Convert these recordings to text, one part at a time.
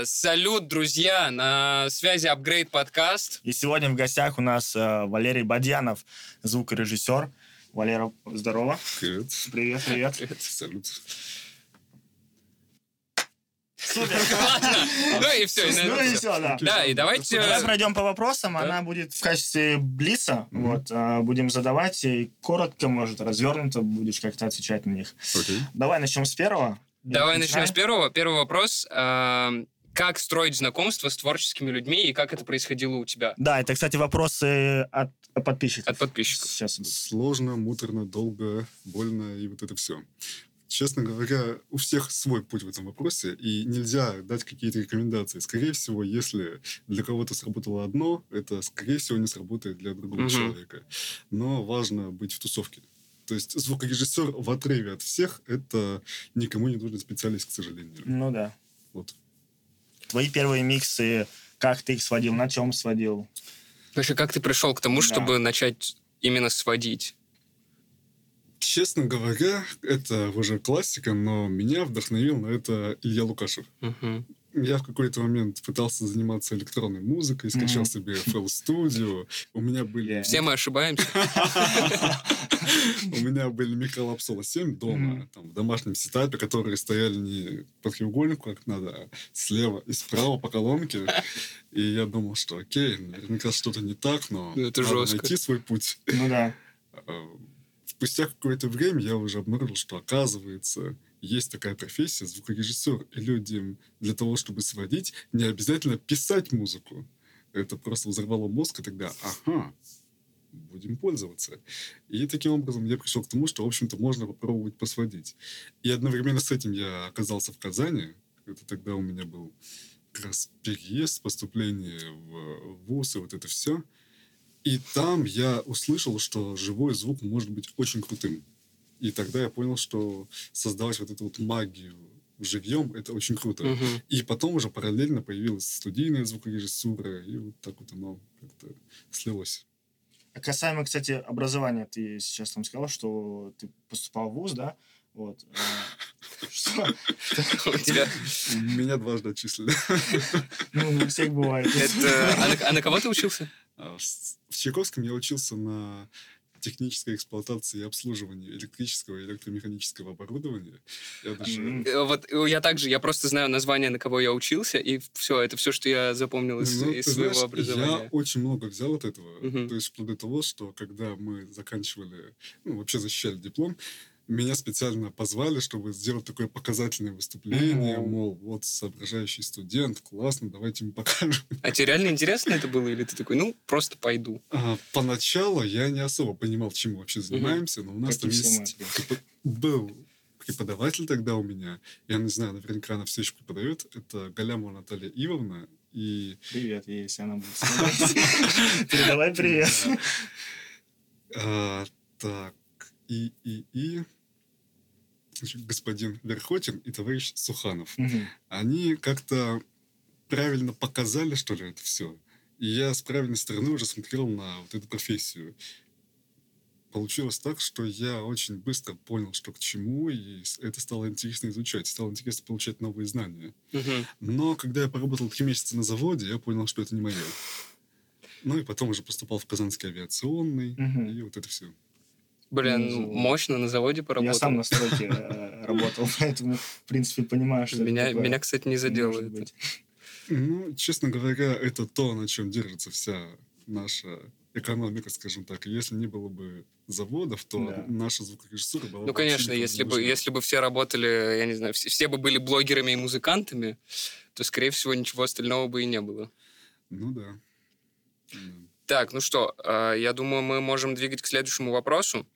А, салют, друзья! На связи Upgrade подкаст. И сегодня в гостях у нас э, Валерий Бадьянов, звукорежиссер. Валера, здорово. Привет. Привет, привет. Привет. Салют. Супер. Ладно, ну и все. Ну и все, да. Да, и давайте... Давай пройдем по вопросам. Она будет в качестве блица. Вот, э, будем задавать и коротко, может, развернуто будешь как-то отвечать на них. Давай начнем с первого. Давай начнем с первого. Первый вопрос. Как строить знакомство с творческими людьми и как это происходило у тебя Да, это, кстати, вопросы от подписчиков. от подписчиков? Сейчас. Сложно, муторно, долго, больно и вот это все. Честно говоря, у всех свой путь в этом вопросе, и нельзя дать какие-то рекомендации. Скорее всего, если для кого-то сработало одно, это, скорее всего, не сработает для другого Мгм. человека. Но важно быть в тусовке. То есть звукорежиссер в отрыве от всех – это никому не нужный специалист, к сожалению. Ну да. Вот. Твои первые миксы, как ты их сводил, на чем сводил? Вообще, как ты пришел к тому, Да. чтобы начать именно сводить? Честно говоря, это уже классика, но меня вдохновил на это Илья Лукашев. Мгм. Я в какой-то момент пытался заниматься электронной музыкой, скачал Мгм. себе FL Studio. У меня были... Yeah. Все мы ошибаемся. У меня были микролапсола 7 дома, там, в домашнем сетапе, которые стояли не по треугольнику, как надо, а слева и справа по колонке. И я думал, что окей, наверняка что-то не так, но Ну, это надо жестко. найти свой путь. Ну да. А, Спустя какое-то время я уже обнаружил, что, оказывается, есть такая профессия звукорежиссер, и людям для того, чтобы сводить, не обязательно писать музыку. Это просто взорвало мозг, и тогда, ага, будем пользоваться. И таким образом я пришел к тому, что, в общем-то, можно попробовать посводить. И одновременно с этим я оказался в Казани. Это тогда у меня был как раз переезд, поступление в ВУЗ и вот это все. И там я услышал, что живой звук может быть очень крутым. И тогда я понял, что создавать вот эту вот магию живьем, это очень круто. Мгм. И потом уже параллельно появилась студийная звукорежиссура, и вот так вот оно как-то слилось. А Касаемо, кстати, образования, ты сейчас там сказал, что ты поступал в ВУЗ, да? Вот. Что? У тебя... Меня дважды отчислили. Ну, у всех бывает. А на- а на кого ты учился? А в Чайковском я учился на технической эксплуатации и обслуживании электрического и электромеханического оборудования. Я даже... Э, Вот э, я также, я просто знаю название, на кого я учился, и все, это все, что я запомнил из, Ну, из своего знаешь, образования. Я очень много взял от этого. Мгм. То есть вплоть до того, что когда мы заканчивали, ну, вообще защищали диплом, меня специально позвали, чтобы сделать такое показательное выступление, Мгм. мол, вот соображающий студент, классно, давайте ему покажем. А тебе реально интересно это было, или ты такой, ну, просто пойду? А, поначалу я не особо понимал, чем мы вообще занимаемся, но у нас там мы, есть... Был преподаватель тогда у меня, я не знаю, наверняка она все еще преподает, это Галямова Наталья Ивовна, и Привет, если она будет смотреть. Передавай привет. А, так, и, и, и... Господин Верхотин и товарищ Суханов. Мгм. Они как-то правильно показали, что ли, это все. И я с правильной стороны уже смотрел на вот эту профессию. Получилось так, что я очень быстро понял, что к чему, и это стало интересно изучать, стало интересно получать новые знания. Мгм. Но когда я поработал три месяца на заводе, я понял, что это не мое. Ну и потом уже поступал в Казанский авиационный, Мгм. и вот это все. Блин, Ну, мощно на заводе поработал. Я сам на стройке э, работал, поэтому, в принципе, понимаю, что это меня, такое. меня, кстати, не задело Может это. быть. Ну, честно говоря, это то, на чем держится вся наша экономика, скажем так. И Если не было бы заводов, то Да. наша звукорежиссура была бы Ну, конечно, если бы, если бы все работали, я не знаю, все, все бы были блогерами и музыкантами, то, скорее всего, ничего остального бы и не было. Ну да. Да. Так, ну что, э, я думаю, мы можем двигать к следующему вопросу.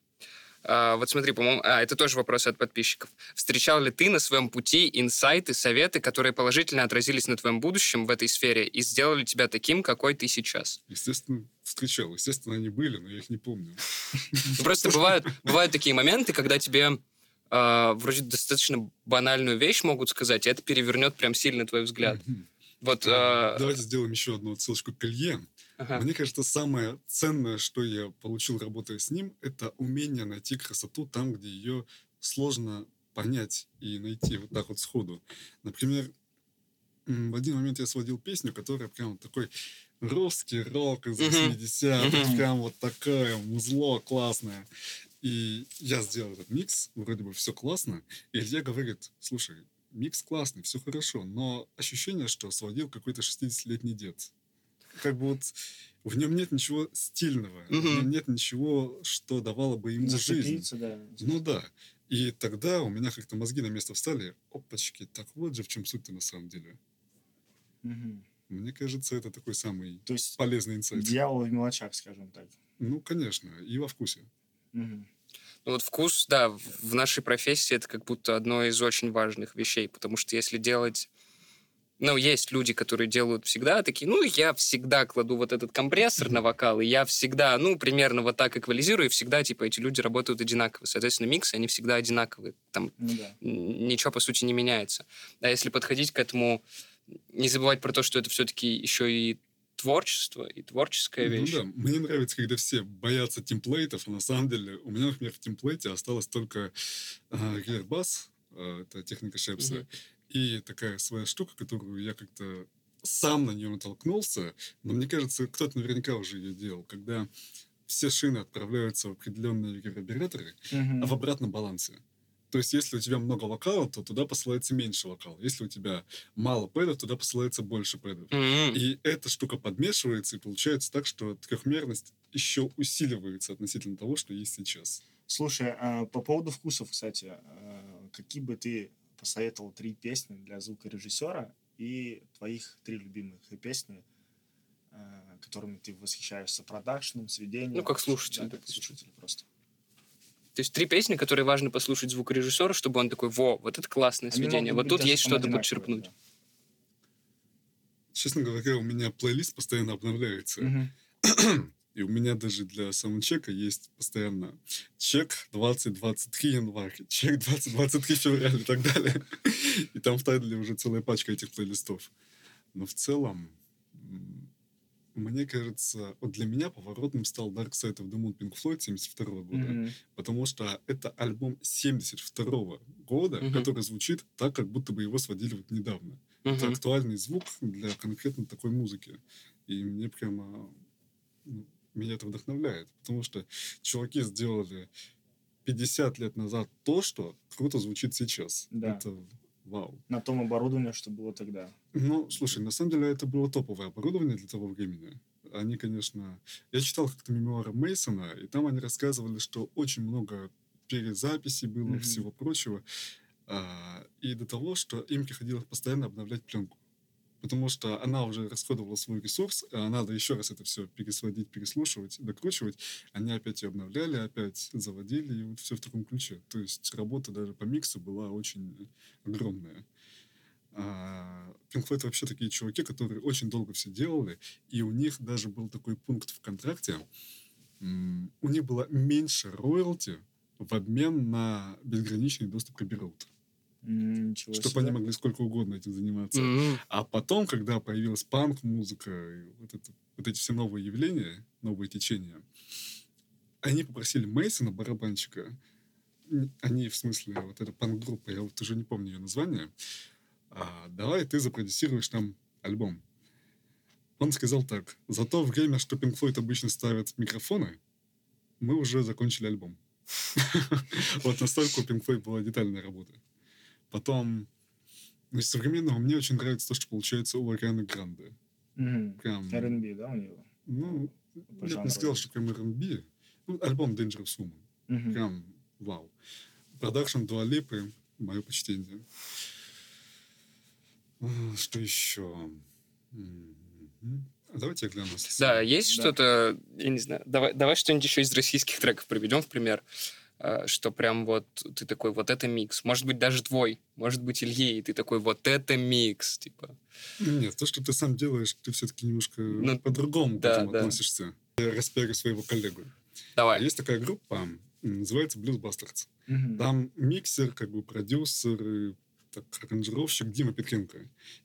А, Вот смотри, по-моему, а, это тоже вопрос от подписчиков. Встречал ли ты на своем пути инсайты, советы, которые положительно отразились на твоем будущем в этой сфере и сделали тебя таким, какой ты сейчас? Естественно, встречал. Естественно, они были, но я их не помню. Ну, Просто бывают, бывают такие моменты, когда тебе э, вроде достаточно банальную вещь могут сказать, и это перевернет прям сильно твой взгляд. Вот, А, э, Давайте сделаем еще одну отсылочку к Илье. Ага. Мне кажется, самое ценное, что я получил, работая с ним, это умение найти красоту там, где ее сложно понять и найти вот так вот сходу. Например, в один момент я сводил песню, которая прям такой русский рок из Мгм. 80-х, Мгм. прям вот такая, музло классное. И я сделал этот микс, вроде бы все классно, и Илья говорит, слушай, микс классный, все хорошо, но ощущение, что сводил какой-то 60-летний дед. Как бы вот в нем нет ничего стильного, в Мгм. нем нет ничего, что давало бы ему жизнь. Зацепиться, да. Ну да. И тогда у меня как-то мозги на место встали. Опачки, так вот же в чем суть-то на самом деле. Мгм. Мне кажется, это такой самый То есть полезный инсайт. дьявол в мелочах, скажем так. Ну, конечно, и во вкусе. Мгм. Ну вот вкус, да, в в нашей профессии это как будто одно из очень важных вещей, потому что если делать... Ну, есть люди, которые делают всегда такие, ну, я всегда кладу вот этот компрессор на вокал, и я всегда, ну, примерно вот так эквализирую, и всегда, типа, эти люди работают одинаково. Соответственно, миксы, они всегда одинаковые. Там Ну да. ничего, по сути, не меняется. А если подходить к этому, не забывать про то, что это все-таки еще и творчество, и творческая Ну вещь. да, мне нравится, когда все боятся темплейтов, но на самом деле у меня, например, в темплейте осталось только а, гейрбас, а, это техника Шепса, Мгм. И такая своя штука, которую я как-то сам на нее натолкнулся, но мне кажется, кто-то наверняка уже ее делал, когда все шины отправляются в определенные ревербераторы, Мгм. а в обратном балансе. То есть, если у тебя много вокала, то туда посылается меньше вокала. Если у тебя мало пэдов, туда посылается больше пэдов. М. И эта штука подмешивается, и получается так, что трехмерность еще усиливается относительно того, что есть сейчас. Слушай, а по поводу вкусов, кстати, а, какие бы ты посоветовал три песни для звукорежиссера и твоих три любимых песни, а, которыми ты восхищаешься продакшеном, сведением? Ну, как слушатель, Да, как слушатель просто. То есть три песни, которые важно послушать звукорежиссеру, чтобы он такой, во, вот это классное Они сведение, вот тут есть что-то подчерпнуть. да. Честно говоря, у меня плейлист постоянно обновляется. Мгм. И у меня даже для саундчека есть постоянно чек 2023 январь, чек 2023 февраль и так далее. И там в тайтле уже целая пачка этих плейлистов. Но в целом, мне кажется, вот для меня поворотным стал Dark Side of the Moon Pink Floyd 72 года. Мгм. Потому что это альбом 72 года, Мгм. который звучит так, как будто бы его сводили вот недавно. Это Мгм. актуальный звук для конкретно такой музыки. И мне прямо... меня это вдохновляет. Потому что чуваки сделали 50 лет назад то, что круто звучит сейчас. Да. Это вау. На том оборудовании, что было тогда. Ну, слушай, на самом деле это было топовое оборудование для того времени. Они, конечно... Я читал как-то мемуары Мейсона, и там они рассказывали, что очень много перезаписей было, Мгм. всего прочего. А, и до того, что им приходилось постоянно обновлять пленку. Потому что она уже расходовала свой ресурс, а надо еще раз это все пересводить, переслушивать, докручивать. Они опять ее обновляли, опять заводили, и вот все в таком ключе. То есть работа даже по миксу была очень огромная. А, Pink вообще такие чуваки, которые очень долго все делали, и у них даже был такой пункт в контракте. У них было меньше роялти в обмен на безграничный доступ к Abbey Ничего Чтобы себе. они могли сколько угодно этим заниматься. М. А потом, когда появилась панк-музыка, вот, это, вот эти все новые явления, новые течения, они попросили Мейсона, барабанщика, они, в смысле, вот эта панк-группа, я вот уже не помню ее название, «А, давай ты запродюсируешь нам альбом. Он сказал так, за то время, что Pink Floyd обычно ставят микрофоны, мы уже закончили альбом. Вот настолько у Pink Floyd была детальная работа. Потом, из современного мне очень нравится то, что получается у Арианы Гранде. Мгм. Прям, R&B, да, у него? ну, По я бы не сказал, что прям R&B. Ну, альбом Dangerous Woman. Мгм. Прям вау. Продакшн Дуа Липы, мое почтение. А, Что еще? М-м-м. А Давайте я гляну. Да, есть Да. что-то, я не знаю, давай, давай что-нибудь еще из российских треков приведем в пример, э, что прям вот ты такой, вот это микс. Может быть, даже твой, может быть, Ильи, и ты такой, вот это микс, типа. Нет, то, что ты сам делаешь, ты все-таки немножко Ну, по-другому да, к этому да. относишься. Я распиарю своего коллегу. Давай. Есть такая группа, называется Blues Bastards. Мгм. Там миксер, как бы продюсер, и так, аранжировщик Дима Петренко.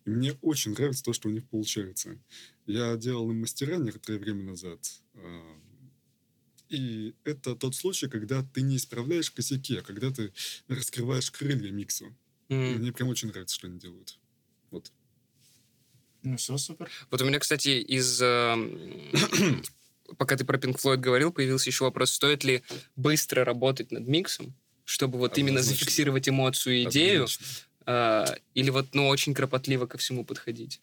И мне очень нравится то, что у них получается. Я делал им мастера некоторое время назад. И это тот случай, когда ты не исправляешь косяки, а когда ты раскрываешь крылья миксу. М. Мне прям очень нравится, что они делают. Вот. Ну, все супер. Вот у меня, кстати, из... эм, Пока ты про Pink Floyd говорил, появился еще вопрос, стоит ли быстро работать над миксом, чтобы вот именно Однозначно. зафиксировать эмоцию и идею, а, или вот, ну, очень кропотливо ко всему подходить.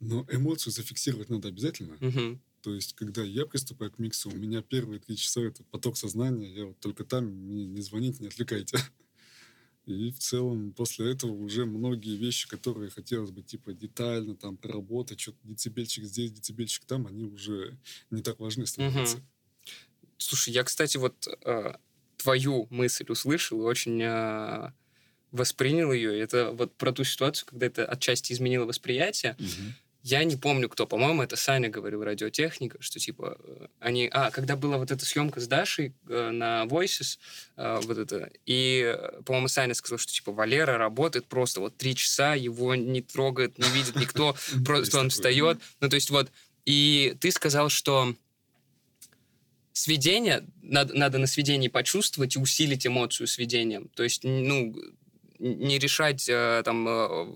Но эмоцию зафиксировать надо обязательно. Мгм. То есть, когда я приступаю к миксу, у меня первые три часа это поток сознания. Я вот только там, мне не звоните, не отвлекайте. И в целом после этого уже многие вещи, которые хотелось бы типа детально там проработать, что-то децибельчик здесь, децибельчик там, они уже не так важны становятся. Слушай, я, кстати, вот э, твою мысль услышал и очень э, воспринял ее. Это вот про ту ситуацию, когда это отчасти изменило восприятие. Мгм. Я не помню, кто. По-моему, это Саня говорил, радиотехника, что типа э, они... А, когда была вот эта съемка с Дашей э, на Voices, э, вот это, и, э, по-моему, Саня сказал, что типа Валера работает просто вот три часа, его не трогает, не видит никто, просто он встает. Ну, то есть вот... И ты сказал, что сведение, надо, надо на сведении почувствовать и усилить эмоцию сведением. То есть, ну, не решать э, там, э,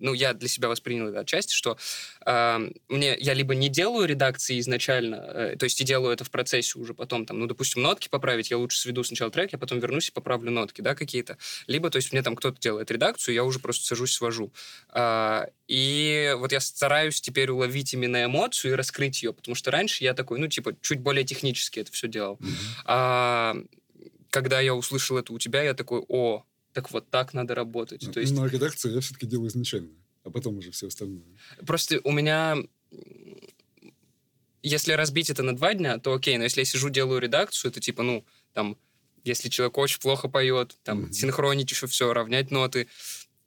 ну, я для себя воспринял это отчасти, что э, мне, я либо не делаю редакции изначально, то есть и делаю это в процессе уже потом, там, ну, допустим, нотки поправить, я лучше сведу сначала трек, я потом вернусь и поправлю нотки, да, какие-то. Либо, то есть мне там кто-то делает редакцию, я уже просто сажусь, свожу. И вот я стараюсь теперь уловить именно эмоцию и раскрыть ее, потому что раньше я такой, ну, типа, чуть более технически это все делал. Мгм. А когда я услышал это у тебя, я такой, о, так вот так надо работать. То есть Но редакцию я все-таки делаю изначально, а потом уже все остальное. просто у меня, если разбить это на два дня, то окей, но если я сижу, делаю редакцию, это типа, ну, там, если человек очень плохо поет, там, Мгм. синхронить еще все, равнять ноты,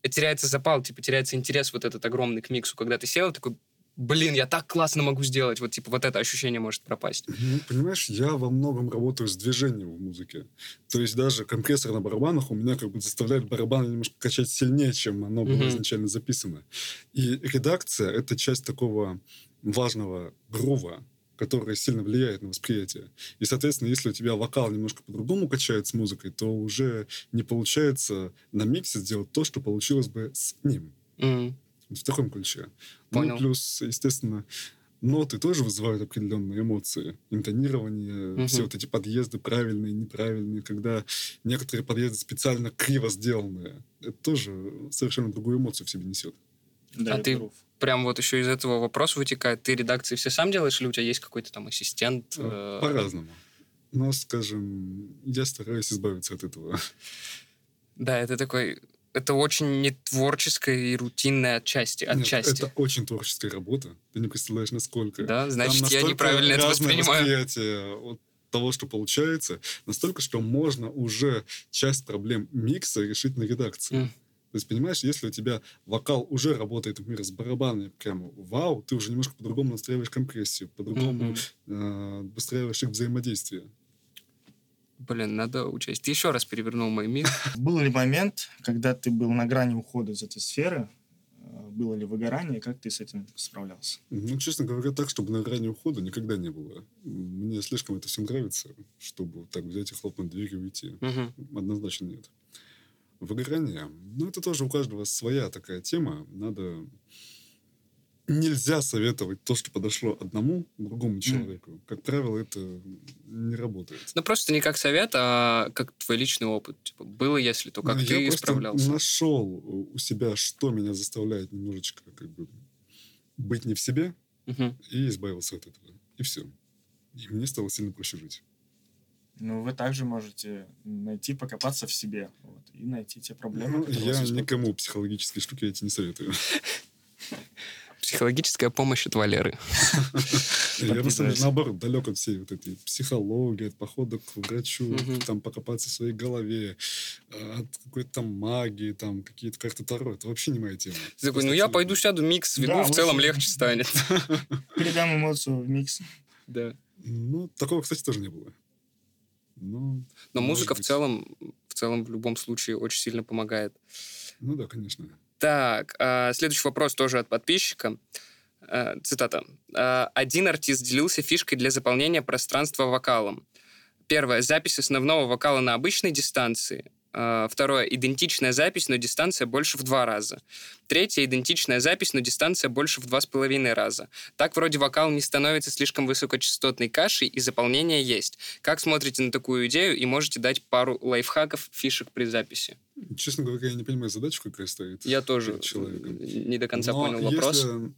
э, теряется запал, типа, теряется интерес вот этот огромный к миксу, когда ты сел, такой, блин, я так классно могу сделать, вот, типа, вот это ощущение может пропасть. Ну, понимаешь, я во многом работаю с движением в музыке. То есть даже компрессор на барабанах у меня как бы заставляет барабаны немножко качать сильнее, чем оно было Мгм. изначально записано. И редакция — это часть такого важного грува, который сильно влияет на восприятие. И, соответственно, если у тебя вокал немножко по-другому качает с музыкой, то уже не получается на миксе сделать то, что получилось бы с ним. Вот В таком ключе. Понял. Ну, плюс, естественно, ноты тоже вызывают определенные эмоции. Интонирование, Мгм. все вот эти подъезды правильные, неправильные, когда некоторые подъезды специально криво сделанные. Это тоже совершенно другую эмоцию в себе несет. Да, А ты- грув. Прям вот еще из этого вопрос вытекает. Ты редакции все сам делаешь, или у тебя есть какой-то там ассистент? э, По-разному. Но, скажем, я стараюсь избавиться от этого. Да, это такой... Это очень не творческая и рутинная отчасти. Нет, отчасти. это очень творческая работа. Ты не представляешь, насколько. Да, значит, я неправильно это воспринимаю. восприятие от того, что получается, настолько, что можно уже часть проблем микса решить на редакции. М. То есть, понимаешь, если у тебя вокал уже работает, например, с барабанами, прямо вау, ты уже немножко по-другому настраиваешь компрессию, по-другому Мгм. э, выстраиваешь их взаимодействие. Блин, надо учесть. Ты еще раз перевернул мой мир. Был ли момент, когда ты был на грани ухода из этой сферы? Э, Было ли выгорание? Как ты с этим справлялся? Ну, честно говоря, так, чтобы на грани ухода никогда не было. Мне слишком это все нравится, чтобы так взять и хлопнуть дверью и уйти. Мгм. Однозначно нет. Выгорание. Ну, это тоже у каждого своя такая тема. Надо... Нельзя советовать то, что подошло одному другому человеку. Как правило, это не работает. Ну, просто не как совет, а как твой личный опыт. Типа, было, если, то как Ну, ты я справлялся. нашел у себя, что меня заставляет немножечко как бы быть не в себе, Мгм. и избавился от этого. И все. И мне стало сильно проще жить. Ну, вы также можете найти, покопаться в себе вот, и найти те проблемы, Ну, которые я никому психологические штуки эти не советую. Психологическая помощь от Валеры. Я на самом деле, наоборот, далек от всей вот этой психологии, от похода к врачу, там покопаться в своей голове, э, от какой-то там магии, там какие-то карты Таро. Это вообще не моя тема. Ты такой, ну я пойду сяду микс, Да, в целом легче станет. Передам эмоцию в микс. Да. Ну, такого, кстати, тоже не было. Ну, Но музыка в целом, в целом в любом случае очень сильно помогает. Ну да, конечно. Так, а, следующий вопрос тоже от подписчика. А, Цитата. А, Один артист делился фишкой для заполнения пространства вокалом. Первое. Запись основного вокала на обычной дистанции. А, Второе. Идентичная запись, но дистанция больше в два раза. Третье. Идентичная запись, но дистанция больше в два с половиной раза. Так вроде вокал не становится слишком высокочастотной кашей, и заполнение есть. Как смотрите на такую идею и можете дать пару лайфхаков, фишек при записи? Честно говоря, я не понимаю задачу, какая стоит. Я тоже человеком. не до конца Но понял вопрос. Если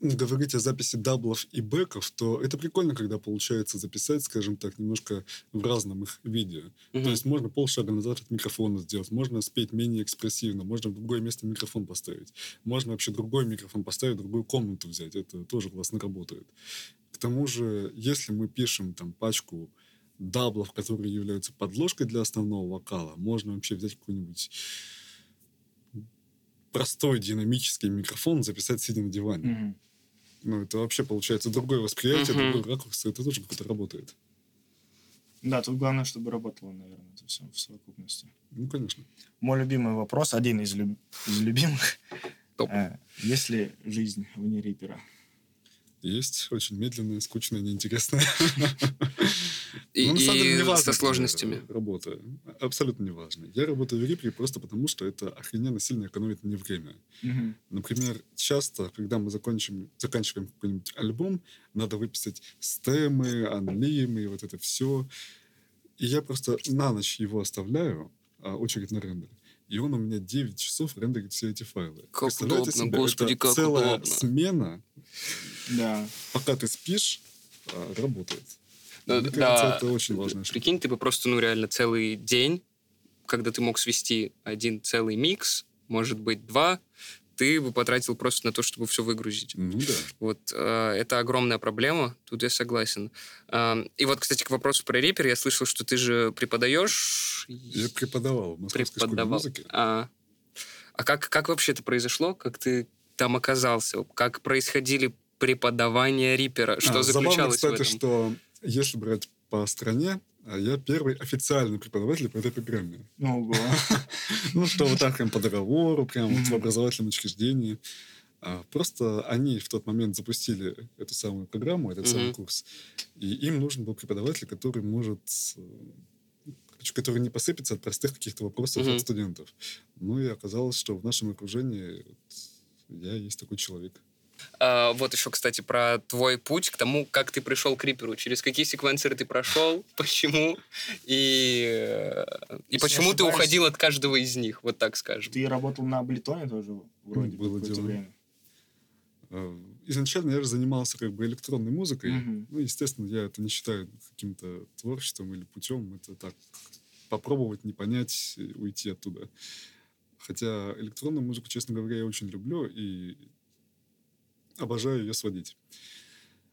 говорить о записи double ов и back ов, то это прикольно, когда получается записать, скажем так, немножко в разном их виде. Мгм. То есть можно полшага назад от микрофона сделать, можно спеть менее экспрессивно, можно в другое место микрофон поставить, можно вообще другой микрофон поставить, другую комнату взять. Это тоже классно работает. К тому же, если мы пишем там пачку double ов, которые являются подложкой для основного вокала, можно вообще взять какой-нибудь простой динамический микрофон, записать сидя на диване. Мгм. Ну, это вообще получается другое восприятие, Мгм. другой ракурс, это тоже как-то работает. Да, тут главное, чтобы работало, наверное, это все в совокупности. Ну, конечно. Мой любимый вопрос, один из, люб- из любимых. Топ. Э, Есть ли жизнь вне Reaper а? Есть очень медленная, скучная, неинтересная. И, Ну, на самом деле, и неважно, со где сложностями. Работа. Абсолютно неважно. Я работаю в Reaper просто потому, что это охрененно сильно экономит мне время. Мгм. Например, часто, когда мы закончим, заканчиваем какой-нибудь альбом, надо выписать стемы, анлимы, вот это все. И я просто на ночь его оставляю, а, очередь на рендер. И он у меня 9 часов рендерит все эти файлы. Как удобно, себе? господи, это как целая удобно. смена, Да. пока ты спишь, а, работает. Ну, Мне да. кажется, это очень штука. Прикинь, ты бы просто, ну, реально целый день, когда ты мог свести один целый микс, может быть, два, ты бы потратил просто на то, чтобы все выгрузить. Ну да. Вот э, это огромная проблема, тут я согласен. Эм, и вот, кстати, к вопросу про репер, я слышал, что ты же преподаешь... Я преподавал в Московской школе преподавал. музыки. А, а как, как вообще это произошло? Как ты там оказался? Как происходили преподавания рипера? Что А, забавно, заключалось кстати, в этом? что если брать по стране, а я первый официальный преподаватель по этой программе. Ну, ого. Ну, что вот так прям по договору, прям в образовательном учреждении. А, Просто они в тот момент запустили эту самую программу, этот самый курс. И им нужен был преподаватель, который может который не посыпется от простых каких-то вопросов от студентов. Ну и оказалось, что в нашем окружении вот я есть такой человек. А, вот еще, кстати, про твой путь к тому, как ты пришел к Риперу. Через какие секвенсоры ты прошел, почему, и, э, и почему ты уходил от каждого из них, вот так скажем. Ты работал на Аблетоне тоже вроде Было дело. время. Э, Изначально я же занимался как бы электронной музыкой. Мгм. Ну, естественно, я это не считаю каким-то творчеством или путем. Это так, попробовать, не понять, и уйти оттуда. Хотя электронную музыку, честно говоря, я очень люблю и обожаю ее сводить.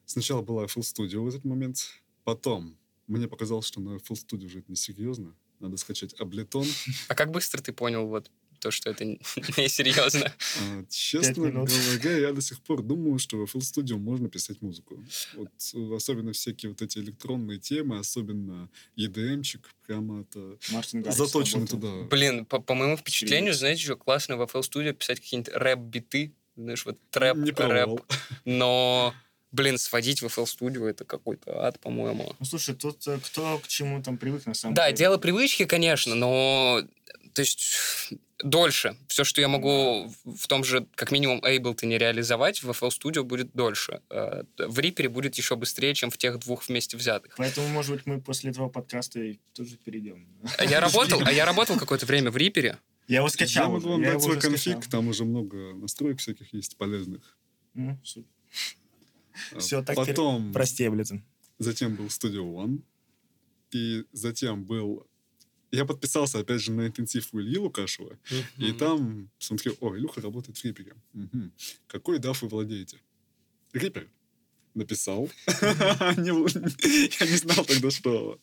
Сначала была FL Studio в этот момент. Потом мне показалось, что на FL Studio уже это несерьезно. Надо скачать Ableton. А как быстро ты понял вот то, что это несерьезно? А, Честно говоря, я до сих пор думаю, что в FL Studio можно писать музыку. Вот э, особенно всякие вот эти электронные темы, особенно EDM-чик, прямо это заточено туда. Блин, по, по моему впечатлению, знаете, что классно в FL Studio писать какие-нибудь рэп-биты, знаешь, вот трэп, Не рэп. Но, блин, сводить в FL Studio это какой-то ад, по-моему. Ну, слушай, тут э, кто к чему там привык, на самом Да, деле. дело привычки, конечно, но то есть дольше. Все, что я могу в том же, как минимум, Ableton не реализовать, в FL Studio будет дольше. Э, В Reaper будет еще быстрее, чем в тех двух вместе взятых. Поэтому, может быть, мы после этого подкаста тоже перейдем. А я работал, а я работал какое-то время в Reaper. Я его Я скачал. могу уже, вам я дать свой конфиг, там уже много настроек всяких есть полезных. А Всё, так Потом, Прости, Эблитон. затем был Studio One, и затем был... Я подписался, опять же, на интенсив у Ильи Лукашева, И там смотрю, о, Илюха работает в Рипере. Какой даф вы владеете? Рипер. Написал. Я не знал тогда, что...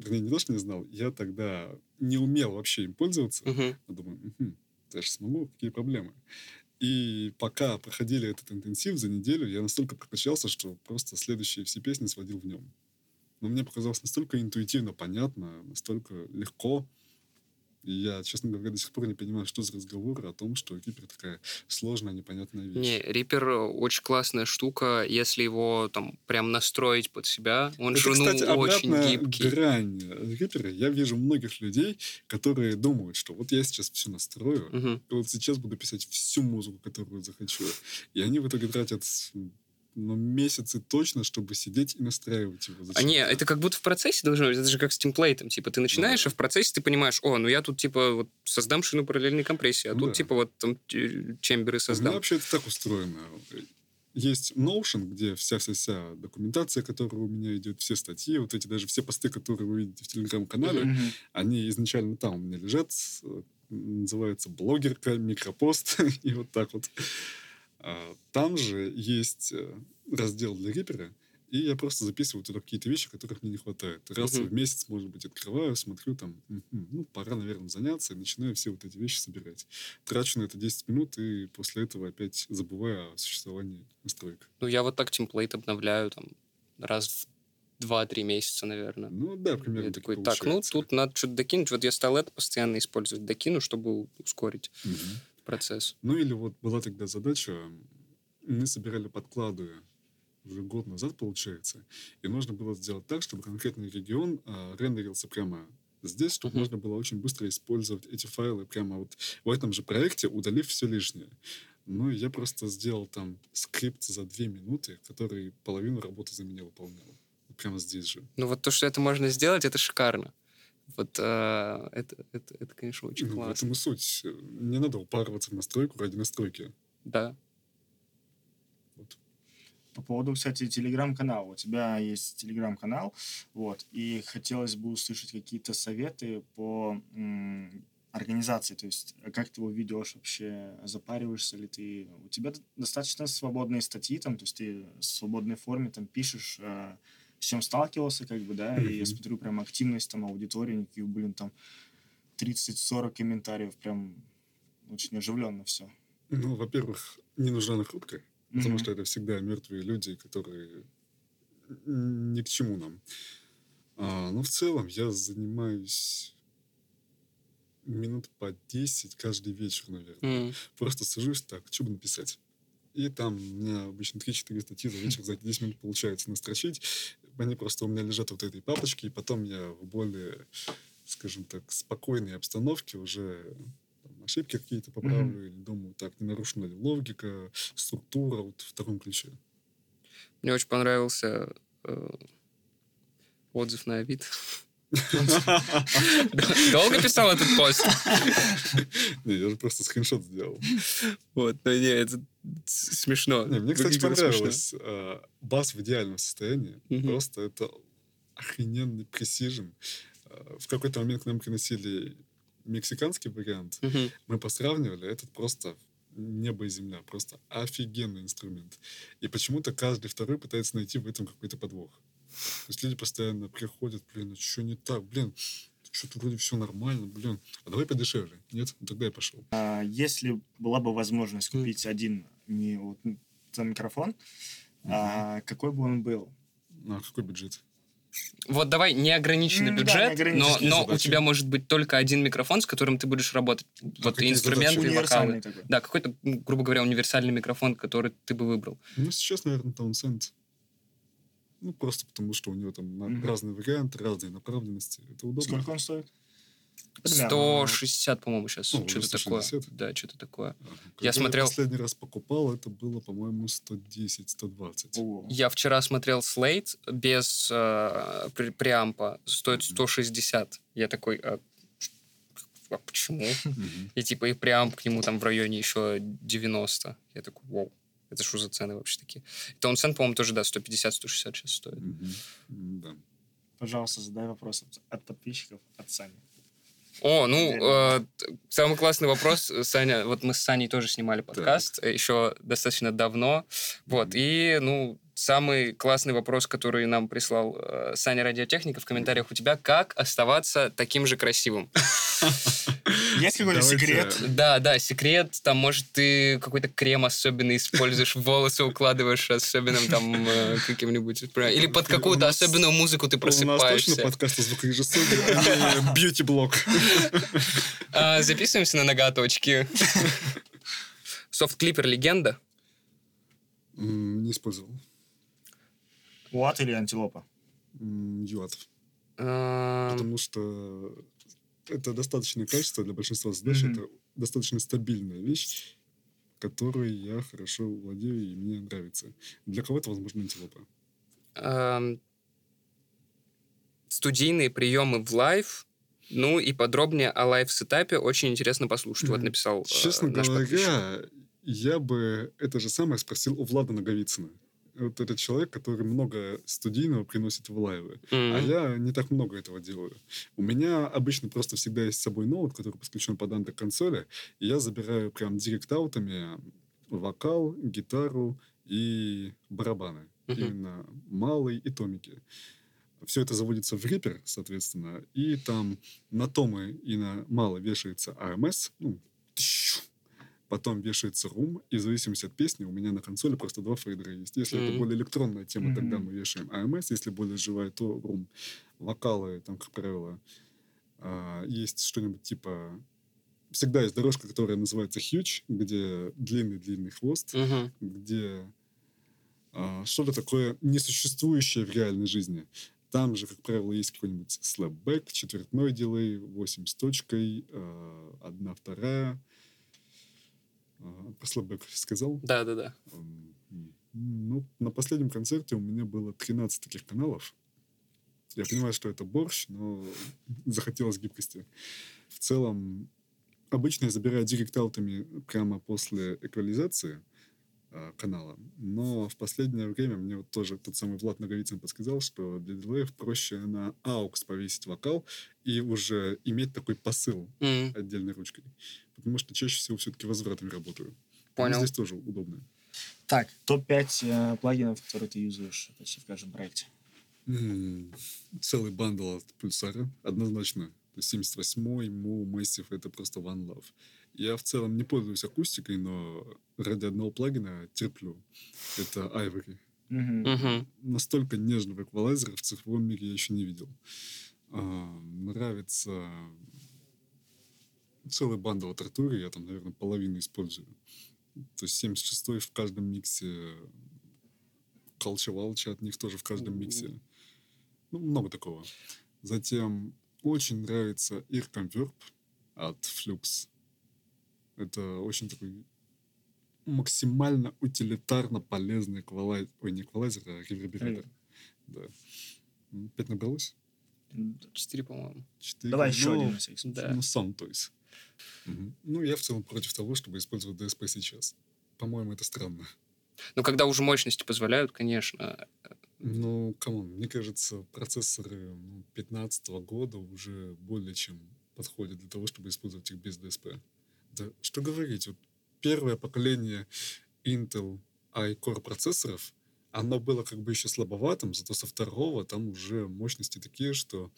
Вернее, не то, что не знал. Я тогда не умел вообще им пользоваться. Мгм. Я думаю, «Мгм, я же смогу, какие проблемы. И пока проходили этот интенсив за неделю, я настолько прокачался, что просто следующие все песни сводил в нем. Но мне показалось настолько интуитивно понятно, настолько легко. И я, честно говоря, до сих пор не понимаю, что за разговор о том, что Reaper такая сложная, непонятная вещь. Не, Reaper очень классная штука, если его там прям настроить под себя. Он Это, же, ну, кстати, очень гибкий. грань Reaper. Я вижу многих людей, которые думают, что вот я сейчас все настрою, и вот сейчас буду писать всю музыку, которую захочу. И они в итоге тратят ну, месяцы точно, чтобы сидеть и настраивать его. А зачем-то. не, это как будто в процессе должно быть. Это же как с темплейтом. Типа, ты начинаешь, да. а в процессе ты понимаешь, о, ну я тут, типа, вот создам шину параллельной компрессии, а Ну тут, да. типа, вот там э, чемберы У меня создам. вообще это так устроено. Есть Notion, где вся-вся-вся документация, которая у меня идет, все статьи, вот эти даже все посты, которые вы видите в Телеграм-канале, Мгм. они изначально там у меня лежат, э, называется блогерка, микропост, и вот так вот. А, Там же есть э, раздел для Рипера, и я просто записываю туда какие-то вещи, которых мне не хватает. Раз Мгм. в месяц, может быть, открываю, смотрю там, «Мгм, ну, пора, наверное, заняться, и начинаю все вот эти вещи собирать. Трачу на это 10 минут, и после этого опять забываю о существовании настроек. Ну, я вот так темплейт обновляю там раз в 2-3 месяца, наверное. Ну да, примерно Я так такой, и так, ну, получается. тут надо что-то докинуть. Вот я стал это постоянно использовать. Докину, чтобы ускорить Мгм. Процесс. Ну или вот была тогда задача, мы собирали подклады уже год назад, получается, и нужно было сделать так, чтобы конкретный регион а, рендерился прямо здесь, чтобы Мгм. можно было очень быстро использовать эти файлы прямо вот в этом же проекте, удалив все лишнее. Ну, я просто сделал там скрипт за две минуты, который половину работы за меня выполнял. Прямо здесь же. Ну, вот то, что это можно сделать, это шикарно. Вот э, это, это, это, конечно, очень Ну, в классно. этом и суть. Не надо упарываться в настройку ради настройки. Да. Вот. По поводу, кстати, телеграм-канала. У тебя есть телеграм-канал, вот, и хотелось бы услышать какие-то советы по м, организации, то есть э, как ты его ведешь вообще, запариваешься ли ты, у тебя достаточно свободные статьи, там, то есть ты в свободной форме там пишешь, э, с чем сталкивался, как бы, да, и я смотрю прям активность там аудитории, никаких, блин, там 30-40 комментариев, прям очень оживленно все. Ну, во-первых, не нужна накрутка. Потому что это всегда мертвые люди, которые ни к чему нам. А, ну, в целом, я занимаюсь минут по 10 каждый вечер, наверное. М. Просто сажусь так, что бы написать. И там у меня обычно 3-4 статьи за вечер, за 10 минут получается настрочить. Они просто у меня лежат вот в этой папочке, и потом я в более, скажем так, спокойной обстановке уже там, ошибки какие-то поправлю, или думаю, так, не нарушена ли логика, структура, вот в таком ключе. Мне очень понравился э, отзыв на Авито. Долго писал этот пост? Не, я же просто скриншот сделал. Вот, но не, это смешно. Не, мне, кстати, Выглядело смешно. понравилось. а, Бас в идеальном состоянии. Мгм. Просто это охрененный пресижн. А, В какой-то момент к нам приносили мексиканский вариант. Мгм. Мы посравнивали, этот просто небо и земля. Просто офигенный инструмент. И почему-то каждый второй пытается найти в этом какой-то подвох. То есть люди постоянно приходят, блин, а что не так? Блин, что-то вроде все нормально, блин. А давай подешевле. Нет? Тогда я пошел. А Если была бы возможность купить один ми- вот, за микрофон, а, какой бы он был? А какой бюджет? Вот давай неограниченный М, да, бюджет, но, но у тебя может быть только один микрофон, с которым ты будешь работать. вот и инструменты, и вокалы. Такой. Да, какой-то, грубо говоря, универсальный микрофон, который ты бы выбрал. Ну, сейчас, наверное, Таунсенд. Ну, просто потому, что у него там Мгм. разные варианты, разные направленности. Это удобно. Сколько он стоит? Примерно. 160, по-моему, сейчас. Ну, что-то такое. 160? Да, что-то такое. Ага. Я Когда смотрел- последний раз покупал, это было, по-моему, 110-120. О. Я вчера смотрел Slate без э, пре- преампа. Стоит 160. Я такой, а, а почему? И типа и преамп к нему там в районе еще 90. Я такой, вау. Это что за цены вообще такие? Таунсенд, по-моему, тоже, да, 150-160 сейчас стоит. М, Да. Пожалуйста, задай вопрос от, подписчиков, от Сани. О, ну, э, самый классный вопрос, Саня, вот мы с Саней тоже снимали подкаст, э, еще достаточно давно, вот, и, ну, самый классный вопрос, который нам прислал э, Саня Радиотехника в комментариях у тебя. Как оставаться таким же красивым? Есть какой-то секрет? Да, да, секрет. Там, может, ты какой-то крем особенный используешь, волосы укладываешь особенным там э, каким-нибудь. Или под какую-то нас- особенную музыку ты У нас точно просыпаешься. подкаст о звукорежиссуре, бьюти-блог. А, Записываемся на ноготочки. Софт-клипер легенда. Не использовал. Уат или антилопа? Юат. А, Потому что это достаточное качество для большинства задач. Это достаточно стабильная вещь, которой я хорошо владею и мне нравится. Для кого-то, возможно, Antelope. ам, Студийные приемы в live. Ну и подробнее о live setup е очень интересно послушать. Вот написал э, Честно наш подписчик. говоря, я бы это же самое спросил у Влада Наговицына. Вот этот человек, который много студийного приносит в лайвы. А Мгм. я не так много этого делаю. У меня обычно просто всегда есть с собой ноут, который подключен под андер-консоли, и я забираю прям директ-аутами вокал, гитару и барабаны. Мгм. Именно малые и томики. Все это заводится в Reaper, соответственно, и там на томы и на мало вешается AMS, ну, тщу. Потом вешается рум, и в зависимости от песни у меня на консоли просто два фейдера есть. Если это Мгм. более электронная тема, тогда Мгм. мы вешаем AMS, если более живая, то рум. Вокалы, там, как правило, а, есть что-нибудь типа... Всегда есть дорожка, которая называется huge, где длинный-длинный хвост, Мгм. где а, что-то такое несуществующее в реальной жизни. Там же, как правило, есть какой-нибудь слэпбэк, четвертной дилей, 8 с точкой, а, одна вторая. Про слэпбэк сказал? Да, да, да. Ну, на последнем концерте у меня было 13 таких каналов. Я понимаю, что это борщ, но захотелось гибкости. В целом, обычно я забираю директ-аутами прямо после эквализации канала. Но в последнее время мне вот тоже тот самый Влад Наговицын подсказал, что для дилеев проще на AUX повесить вокал и уже иметь такой посыл М, отдельной ручкой. Потому что чаще всего все-таки возвратами работаю. Понял. Но здесь тоже удобно. Так, топ-5 э, плагинов, которые ты юзаешь почти в каждом проекте. М, Целый бандл от пульсара, однозначно. То есть 78-й, Mu, Massive — это просто one love. Я в целом не пользуюсь акустикой, но ради одного плагина терплю. Это Ivory. Мгм. Настолько нежного эквалайзера в цифровом мире я еще не видел. А, нравится целый bundle от Arturia, я там, наверное, половину использую. То есть 76-й в каждом миксе, Vulture от них тоже в каждом миксе. Ну, много такого. Затем очень нравится IRCAM Verb от Flux. Это очень такой максимально утилитарно полезный эквалайзер. Ой, не эквалайзер, а ревербератор. Да. Пять набралось? Четыре, по-моему. Четыре. Давай еще Ну, один на всякий случай. Да. Ну, сам, то есть. Мгм. Ну, я в целом против того, чтобы использовать DSP сейчас. По-моему, это странно. Ну, когда уже мощности позволяют, конечно. Ну, come on, мне кажется, процессоры ну, 15 года уже более чем подходят для того, чтобы использовать их без DSP. Да что говорить, вот первое поколение Intel i-Core процессоров, оно было как бы еще слабоватым, зато со второго там уже мощности такие, что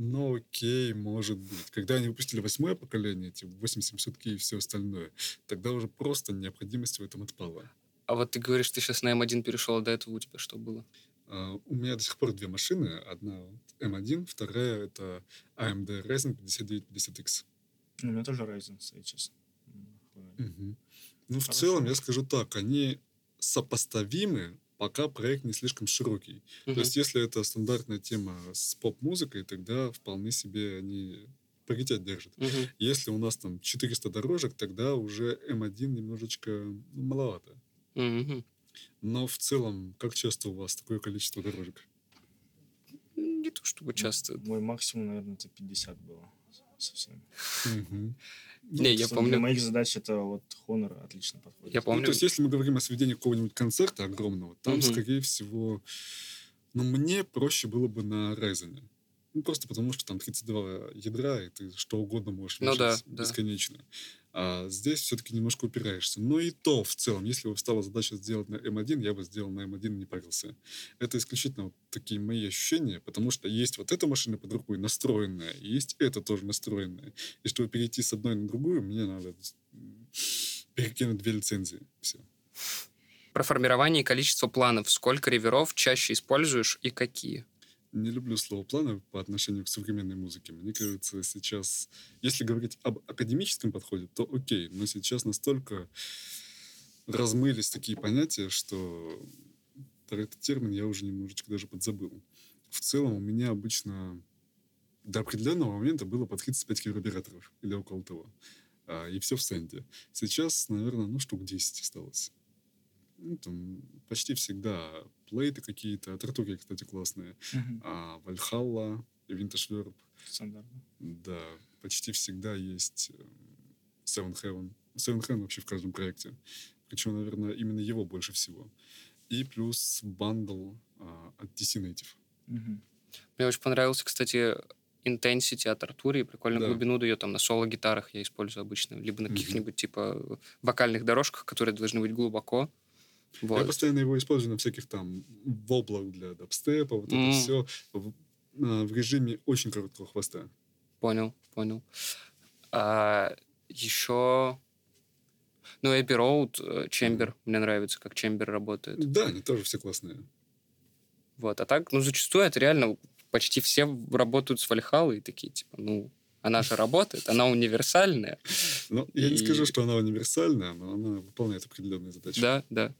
ну окей, может быть. Когда они выпустили восьмое поколение, эти 8700K и все остальное, тогда уже просто необходимость в этом отпала. А вот ты говоришь, ты сейчас на М1 перешел, а до этого у тебя что было? А, У меня до сих пор две машины. Одна вот M1, вторая это AMD Ryzen 5950X. Ну, у меня тоже Ryzen стоит сейчас. М, Ну, в целом, я скажу так, они сопоставимы, пока проект не слишком широкий. Мгм. То есть, если это стандартная тема с поп-музыкой, тогда вполне себе они паритет держат. Мгм. Если у нас там 400 дорожек, тогда уже M1 немножечко ну, маловато. Мгм. Но в целом, как часто у вас такое количество дорожек? Не то чтобы часто. Мой максимум, наверное, это 50 было со всеми. Ну, Не, я Что помню. Для моих задач это вот Honor отлично подходит. Я Ну, помню. то есть, если мы говорим о сведении какого-нибудь концерта огромного, там, Мгм. скорее всего, ну, мне проще было бы на Ryzen. Ну, просто потому, что там 32 ядра, и ты что угодно можешь Ну да, вешать да. А здесь все-таки немножко упираешься. Но и то в целом, если бы встала задача сделать на М1, я бы сделал на М1 и не парился. Это исключительно такие мои ощущения, потому что есть вот эта машина под рукой настроенная, и есть эта тоже настроенная. И чтобы перейти с одной на другую, мне надо перекинуть две лицензии. Все. Про формирование и количество планов. Сколько реверов чаще используешь и какие? Не люблю слово планы по отношению к современной музыке. Мне кажется, сейчас, если говорить об академическом подходе, то окей, но сейчас настолько размылись такие понятия, что про этот термин я уже немножечко даже подзабыл. В целом у меня обычно до определенного момента было по 35 килобераторов или около того. А, и все в сенде. Сейчас, наверное, ну, штук 10 осталось. Ну, там почти всегда плейты какие-то. Тартуги, кстати, классные. Мгм. А Вальхалла, Винтаж Верб. Стандартно. Да, почти всегда есть э, Seven Heaven. Seven Heaven вообще в каждом проекте. Причем, наверное, именно его больше всего. И плюс бандл а, от DC Native. Мгм. Мне очень понравился, кстати, Intensity от Артури. Прикольно Да. глубину дает там на соло-гитарах я использую обычно. Либо на каких-нибудь типа вокальных дорожках, которые должны быть глубоко. Я Вот. постоянно его использую на всяких там воблах для дабстепа, вот М. это все в, а, в режиме очень короткого хвоста. Понял, понял. А, еще... Ну, Abbey Road, э, Chamber. Мне нравится, как Chamber работает. Да, они тоже все классные. Вот. А так, ну, зачастую это реально почти все работают с Вальхалой и такие, типа, ну, она же работает, она универсальная. Но я не И- скажу, что она универсальная, но она выполняет определенные задачи. Да, да.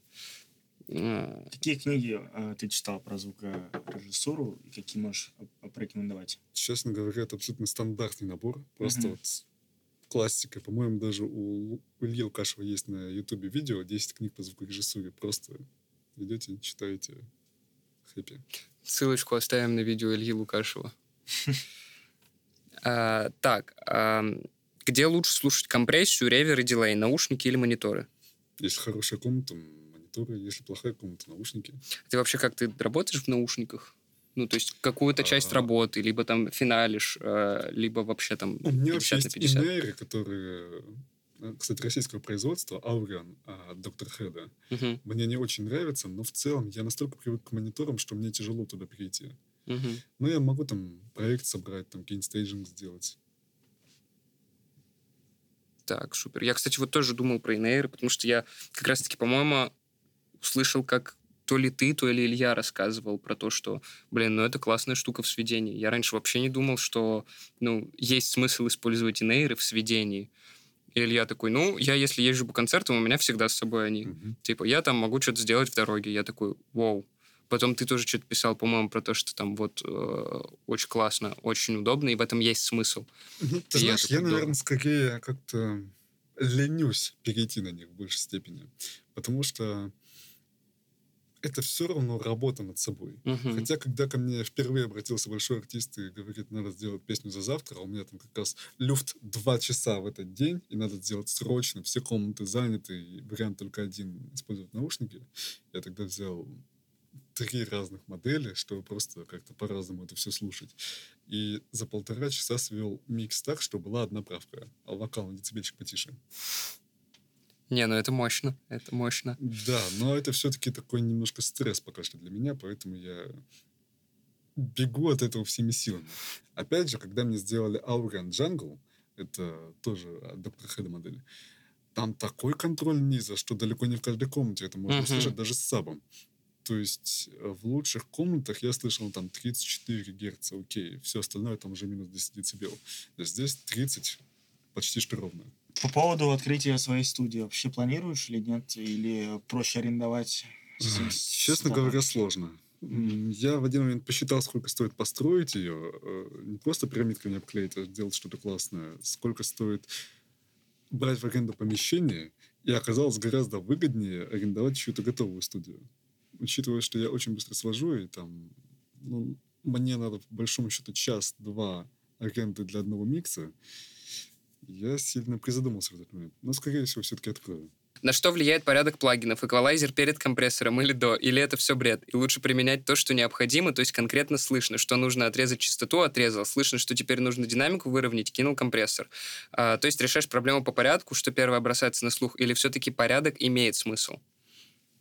А, Какие книги э, ты читал про звукорежиссуру и какие можешь порекомендовать? Честно говоря, это абсолютно стандартный набор. Просто вот классика. По-моему, даже у Ильи Лукашева есть на Ютубе видео 10 книг по звукорежиссуре. Просто идете, читаете. Хэппи. Ссылочку оставим на видео Ильи Лукашева. А, Так, ам, где лучше слушать компрессию, ревер и дилей? Наушники или мониторы? Если хорошая комната, мониторы. Если плохая комната, наушники. Ты вообще как, ты работаешь в наушниках? Ну, то есть какую-то часть А. работы, либо там финалишь, э, либо вообще там У меня вообще 50 на есть 50. инейры, которые, э, кстати, российского производства, Ауриан от Доктор Хеда. Мгм, Мне не очень нравится, но в целом я настолько привык к мониторам, что мне тяжело туда перейти. Но я могу там проект собрать, там какие-нибудь стейджинг сделать. Так, супер. Я, кстати, вот тоже думал про инейры, потому что я как раз-таки, по-моему, услышал, как то ли ты, то ли Илья рассказывал про то, что, блин, ну это классная штука в сведении. Я раньше вообще не думал, что, ну, есть смысл использовать инейры в сведении. И Илья такой, ну, я если езжу по концертам, у меня всегда с собой они. Мгм. Типа, я там могу что-то сделать в дороге. Я такой, вау. Потом ты тоже что-то писал, по-моему, про то, что там вот э, очень классно, очень удобно, и в этом есть смысл. Ну, ты И я знаешь, я, да. наверное, скорее как-то ленюсь перейти на них в большей степени. Потому что это все равно работа над собой. Мгм. Хотя, когда ко мне впервые обратился большой артист и говорит, надо сделать песню за завтра, а у меня там как раз люфт два часа в этот день, и надо сделать срочно, все комнаты заняты, и вариант только один — использовать наушники, я тогда взял три разных модели, чтобы просто как-то по-разному это все слушать. И за полтора часа свел микс так, что была одна правка, а вокал на децибельчик потише. Не, ну это мощно, это мощно. Да, но это все-таки такой немножко стресс пока что для меня, поэтому я бегу от этого всеми силами. Опять же, когда мне сделали Aurian Jungle, это тоже от Dr. Head модели, там такой контроль низа, что далеко не в каждой комнате это можно Мгм. услышать даже с сабом. То есть э, в лучших комнатах я слышал там 34 герца, окей, все остальное там уже минус 10 децибел. Здесь 30 почти что ровно. По поводу открытия своей студии вообще планируешь или нет? Или проще арендовать? Честно говоря, сложно. Я в один момент посчитал, сколько стоит построить ее. э, Не просто пирамидками обклеить, а сделать что-то классное. Сколько стоит брать в аренду помещение. И оказалось гораздо выгоднее арендовать чью-то готовую студию. Учитывая, что я очень быстро свожу, и там ну, мне надо, по большому счету, час-два аренды для одного микса, я сильно призадумался в этот момент. Но, скорее всего, все-таки открою. На что влияет порядок плагинов? Эквалайзер перед компрессором или до? Или это все бред? И лучше применять то, что необходимо, то есть конкретно слышно, что нужно отрезать частоту, отрезал. Слышно, что теперь нужно динамику выровнять, кинул компрессор. А, то есть решаешь проблему по порядку, что первое бросается на слух, или все-таки порядок имеет смысл?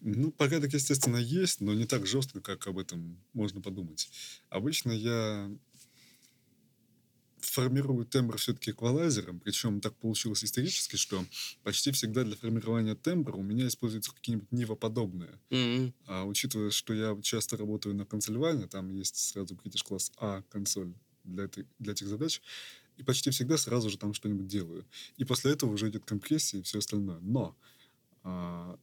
Ну, порядок, естественно, есть, но не так жестко, как об этом можно подумать. Обычно я формирую тембр все-таки эквалайзером, причем так получилось исторически, что почти всегда для формирования тембра у меня используются какие-нибудь нивоподобные. Mm-hmm. А учитывая, что я часто работаю на консольване, там есть сразу British класс А консоль для, этой, для этих задач, и почти всегда сразу же там что-нибудь делаю. И после этого уже идет компрессия и все остальное. Но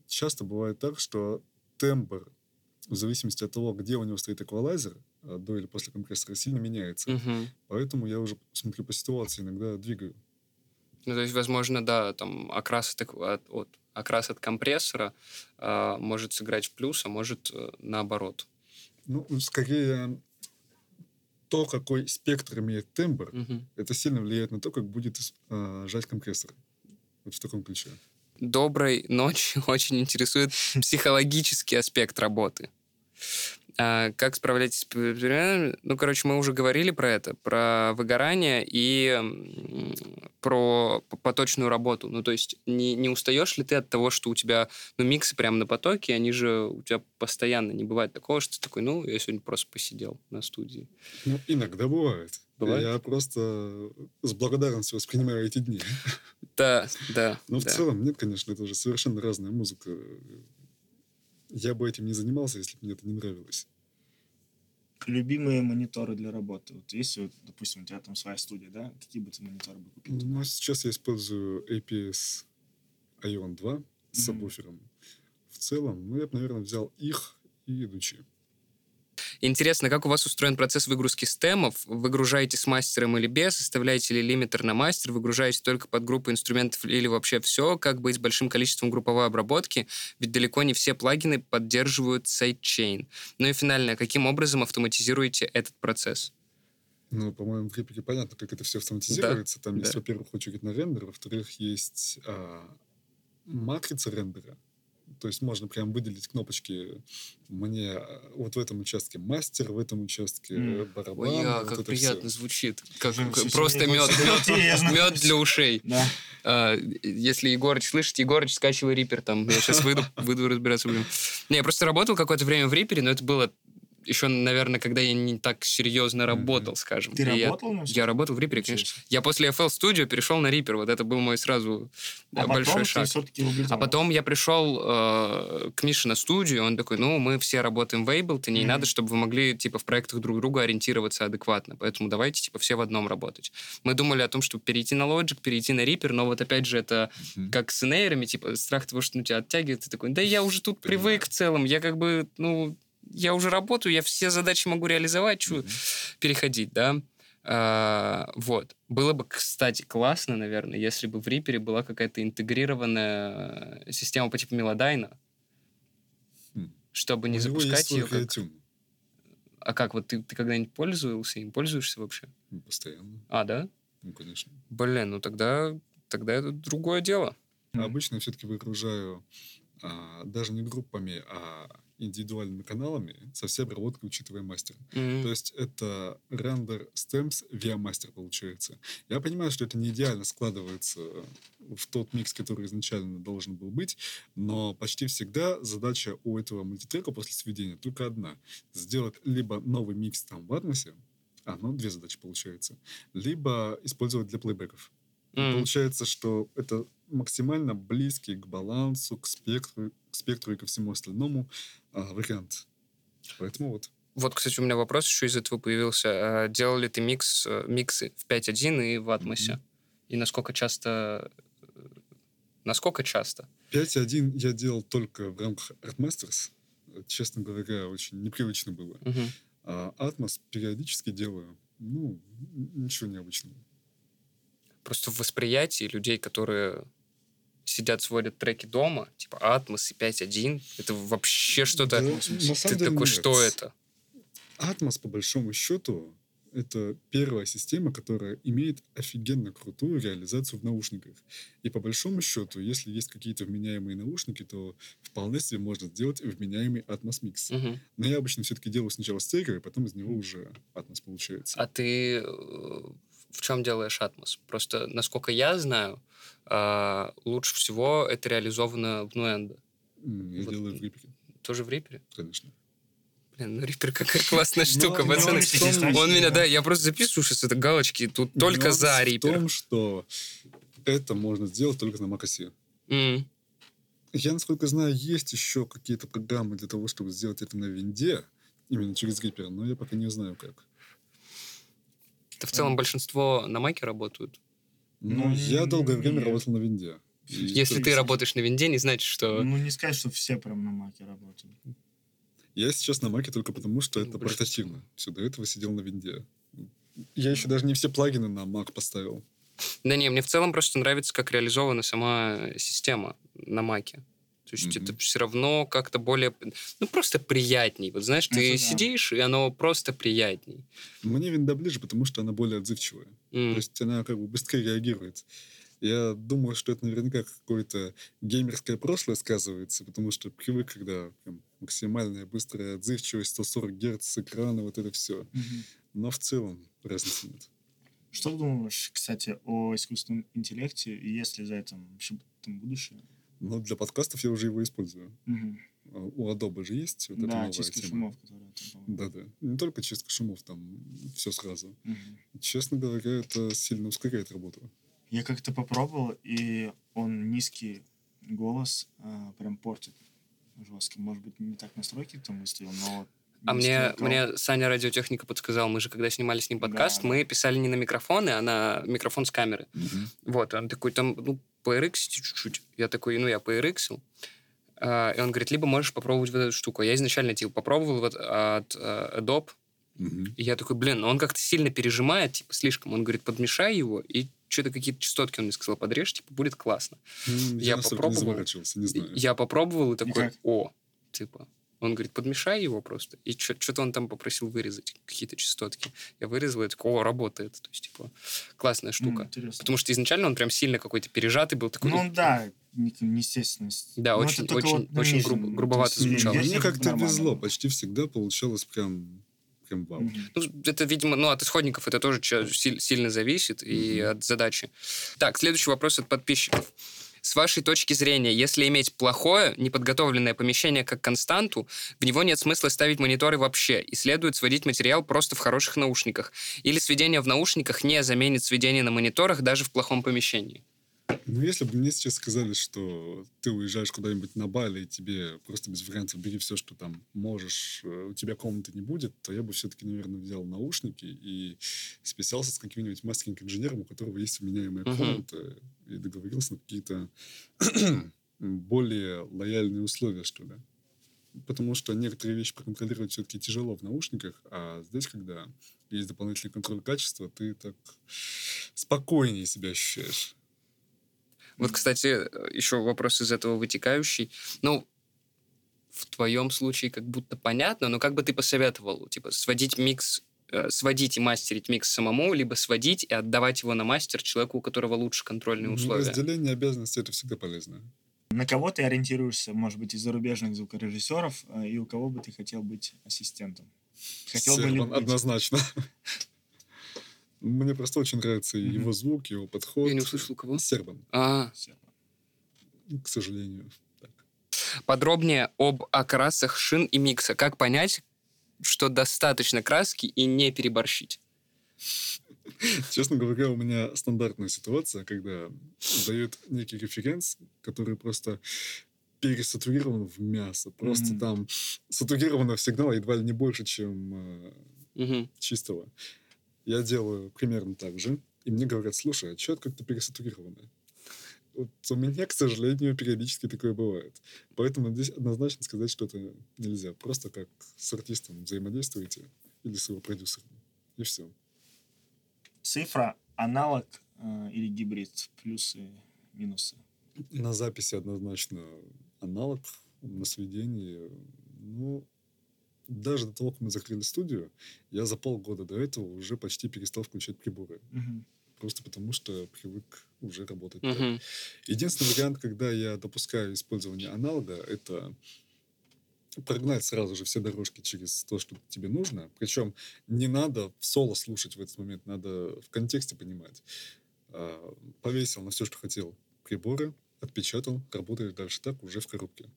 часто бывает так, что тембр в зависимости от того, где у него стоит эквалайзер, а, до или после компрессора, сильно меняется. Угу. Поэтому я уже смотрю по ситуации, иногда двигаю. Ну, то есть, возможно, да, там окрас от, от, от, окрас от компрессора э, может сыграть в плюс, а может э, наоборот. Ну, скорее, то, какой спектр имеет тембр, угу. это сильно влияет на то, как будет э, жать компрессор. Вот в таком ключе. Доброй ночи. Очень интересует психологический аспект работы. А, как справляетесь с... Ну, короче, мы уже говорили про это, про выгорание и про поточную работу. Ну, то есть не, не устаешь ли ты от того, что у тебя, ну, миксы прямо на потоке, они же у тебя постоянно. Не бывает такого, что ты такой, ну, я сегодня просто посидел на студии. Ну, иногда бывает. Бывает? Я просто с благодарностью воспринимаю эти дни. Да, да. Но да. в целом, нет, конечно, это уже совершенно разная музыка я бы этим не занимался, если бы мне это не нравилось. Любимые мониторы для работы. Вот если, вот, допустим, у тебя там своя студия, да, какие бы ты мониторы бы купил? Ну, сейчас я использую APS Aeon 2 с Мгм. сабвуфером. В целом, ну, я бы, наверное, взял их и идучи. Интересно, как у вас устроен процесс выгрузки stem ов? Выгружаете с мастером или без? Оставляете ли лимитер на мастер? Выгружаете только под группу инструментов или вообще все? Как быть с большим количеством групповой обработки? Ведь далеко не все плагины поддерживают sidechain. Ну и финальное, каким образом автоматизируете этот процесс? Ну, по-моему, в Reaper понятно, как это все автоматизируется. Да, Там да. есть, во-первых, очередь на рендер, во-вторых, есть а, матрица рендера, то есть можно прям выделить кнопочки мне э, вот в этом участке мастер, в этом участке mm. барабан. Ой, а, вот как приятно все. звучит. Как, как просто мед, мед, мед для ушей. Да. А, если Егорыч слышите, Егорыч, скачивай Рипер там. Я сейчас выйду, выйду разбираться будем. Не, я просто работал какое-то время в Рипере, но это было еще, наверное, когда я не так серьезно работал, mm-hmm. скажем. Ты и работал я, я работал в Рипере, конечно. Я после FL Studio перешел на Рипер. Вот это был мой сразу а большой шаг. А потом я пришел э, к Мише на студию, он такой, ну, мы все работаем в Ableton, и mm-hmm. надо, чтобы вы могли, типа, в проектах друг друга ориентироваться адекватно. Поэтому давайте, типа, все в одном работать. Мы думали о том, чтобы перейти на Logic, перейти на Reaper, но вот опять же это mm-hmm. как с нейрами, типа, страх того, что ну, тебя оттягивает, ты такой, да я уже тут привык в целом, я как бы, ну, я уже работаю, я все задачи могу реализовать, что mm-hmm. переходить, да. А, вот. Было бы, кстати, классно, наверное, если бы в Reaper была какая-то интегрированная система по типу Мелодайна, mm. чтобы не У запускать ее. Как... ITunes. А как, вот ты, ты когда-нибудь пользовался им? Пользуешься вообще? Ну, постоянно. А, да? Ну, конечно. Блин, ну тогда, тогда это другое дело. Mm. Обычно я все-таки выгружаю а, даже не группами, а индивидуальными каналами со всей обработкой, учитывая мастер. Mm-hmm. То есть это рендер stems via мастер получается. Я понимаю, что это не идеально складывается в тот микс, который изначально должен был быть, но почти всегда задача у этого мультитрека после сведения только одна. Сделать либо новый микс там в Атмосе, а, ну, две задачи получается, либо использовать для плейбеков. Mm. Получается, что это максимально близкий к балансу, к спектру, к спектру и ко всему остальному а, вариант. Поэтому вот. Вот, кстати, у меня вопрос еще из этого появился. А делал ли ты микс, э, миксы в 5.1 и в Атмосе? Mm-hmm. И насколько часто... Насколько часто? 5.1 я делал только в рамках Artmasters. Честно говоря, очень непривычно было. Mm-hmm. А Atmos периодически делаю. Ну, ничего необычного просто в восприятии людей, которые сидят, сводят треки дома, типа Atmos и 5.1, это вообще что-то... Да, ты такой, нет. что это? Atmos, по большому счету, это первая система, которая имеет офигенно крутую реализацию в наушниках. И по большому счету, если есть какие-то вменяемые наушники, то вполне себе можно сделать вменяемый Atmos Mix. Мгм. Но я обычно все-таки делаю сначала стерео, и потом из него уже Atmos получается. А ты э, в чем делаешь Atmos? Просто, насколько я знаю, а, лучше всего это реализовано в Nuendo. М, Я вот- делаю в Reaper, Тоже в Reaper? конечно. Блин, ну Reaper какая классная штука, пацаны. Он меня, да. я просто записываю сейчас это галочки, тут только за в Reaper. том, что это можно сделать только на macOS. М. Я, насколько знаю, есть еще какие-то программы для того, чтобы сделать это на винде, именно через Reaper, но я пока не знаю, как. В целом большинство на Маке работают. Но Ну, я долгое время нет. работал на винде. И Если ты работаешь на винде, не значит, что... Ну, не сказать, что все прям на маке работают. Я сейчас на маке только потому, что это Большинство. портативно. Все, до этого сидел на винде. Я еще даже не все плагины на Mac поставил. Да не, мне в целом просто нравится, как реализована сама система на Маке. То есть Мгм. это все равно как-то более... Ну, просто приятней. Вот знаешь, ты Это да. сидишь, и оно просто приятней. Мне винда ближе, потому что она более отзывчивая. М. То есть она как бы быстрее реагирует. Я думаю, что это наверняка какое-то геймерское прошлое сказывается, потому что привык, когда прям максимальная быстрая отзывчивость, 140 Гц с экрана, вот это все. Мгм. Но в целом разницы нет. Что думаешь, кстати, о искусственном интеллекте, и есть ли за этим вообще там будущее? Но для подкастов я уже его использую. А У Adobe же есть вот эта Да, новая чистка тема. шумов, которые там, по-моему. Да-да. Не только чистка шумов, там все сразу. Мгм. Честно говоря, это сильно ускоряет работу. Я как-то попробовал, и он низкий голос а, прям портит жестко. Может быть, не так настройки там выставил, но... А мне, мне Саня радиотехника подсказал, мы же когда снимали с ним подкаст, Да, мы писали не на микрофоны, а на микрофон с камеры. Мгм. Вот, он такой, там, ну, PRX чуть-чуть. Я такой, ну, я PRX. А, и он говорит, либо можешь попробовать вот эту штуку. Я изначально, типа, попробовал вот от э, Adobe, Мгм. и я такой, блин, ну он как-то сильно пережимает, типа, слишком. Он говорит, подмешай его, и что-то какие-то частотки, он мне сказал, подрежь, типа, будет классно. Ну, Я настолько попробовал. не не знаю. Я попробовал и такой, как? о, типа. Он говорит, подмешай его просто. И что-то он там попросил вырезать, какие-то частотки. Я вырезал, и такой, о, работает. То есть, типа, классная штука. интересно. Потому что изначально он прям сильно какой-то пережатый был. Такой, Ну да, не- неестественность. Да, Но очень- это только очень- вот очень грубо- то грубовато есть звучало. Мне как-то нормально. везло, почти всегда получалось прям, прям вау. Мгм. Ну, это, видимо, ну, от исходников это тоже сильно зависит и Мгм. от задачи. Так, следующий вопрос от подписчиков. С вашей точки зрения, если иметь плохое, неподготовленное помещение как константу, в него нет смысла ставить мониторы вообще, и следует сводить материал просто в хороших наушниках. Или сведение в наушниках не заменит сведение на мониторах даже в плохом помещении. Ну, если бы мне сейчас сказали, что ты уезжаешь куда-нибудь на Бали, и тебе просто без вариантов бери все, что там можешь, э, у тебя комнаты не будет, то я бы все-таки, наверное, взял наушники и списался с каким-нибудь мастеринг-инженером, у которого есть Мгм. комната, и договорился на какие-то более лояльные условия, что ли. Потому что некоторые вещи проконтролировать все-таки тяжело в наушниках, а здесь, когда есть дополнительный контроль качества, ты так спокойнее себя ощущаешь. Вот, кстати, еще вопрос из этого вытекающий. Ну, в твоем случае как будто понятно, но как бы ты посоветовал? Типа, сводить микс, э, сводить и мастерить микс самому, либо сводить и отдавать его на мастер человеку, у которого лучше контрольные условия? Разделение обязанностей это всегда полезно. На кого ты ориентируешься, может быть, из зарубежных звукорежиссеров, э, и у кого бы ты хотел быть ассистентом? Хотел бы ли Сербан быть? однозначно. Мне просто очень нравится Мгм. его звук, его подход. Я не услышал, кого? Сербан, А, Сербан. к сожалению. Так. подробнее об окрасах шин и микса. Как понять, что достаточно краски и не переборщить? Честно говоря, у меня стандартная ситуация, когда дают некий референс, который просто пересатурирован в мясо. Просто Мгм. там сатурированного сигнала едва ли не больше, чем э, Мгм. чистого. Я делаю примерно так же, и мне говорят, слушай, а что это как-то пересатурировано? Вот у меня, к сожалению, периодически такое бывает. Поэтому здесь однозначно сказать что-то нельзя. Просто как с артистом взаимодействуете или с его продюсером. И все. Цифра, аналог э, или гибрид, плюсы, минусы. На записи однозначно аналог, на сведении, ну, даже до того, как мы закрыли студию, я за полгода до этого уже почти перестал включать приборы. Мгм. Просто потому, что привык уже работать так. Мгм. Единственный вариант, когда я допускаю использование аналога, это прогнать сразу же все дорожки через то, что тебе нужно. Причем не надо в соло слушать в этот момент, надо в контексте понимать. А, Повесил на все, что хотел приборы, отпечатал, работаешь дальше так, уже в коробке.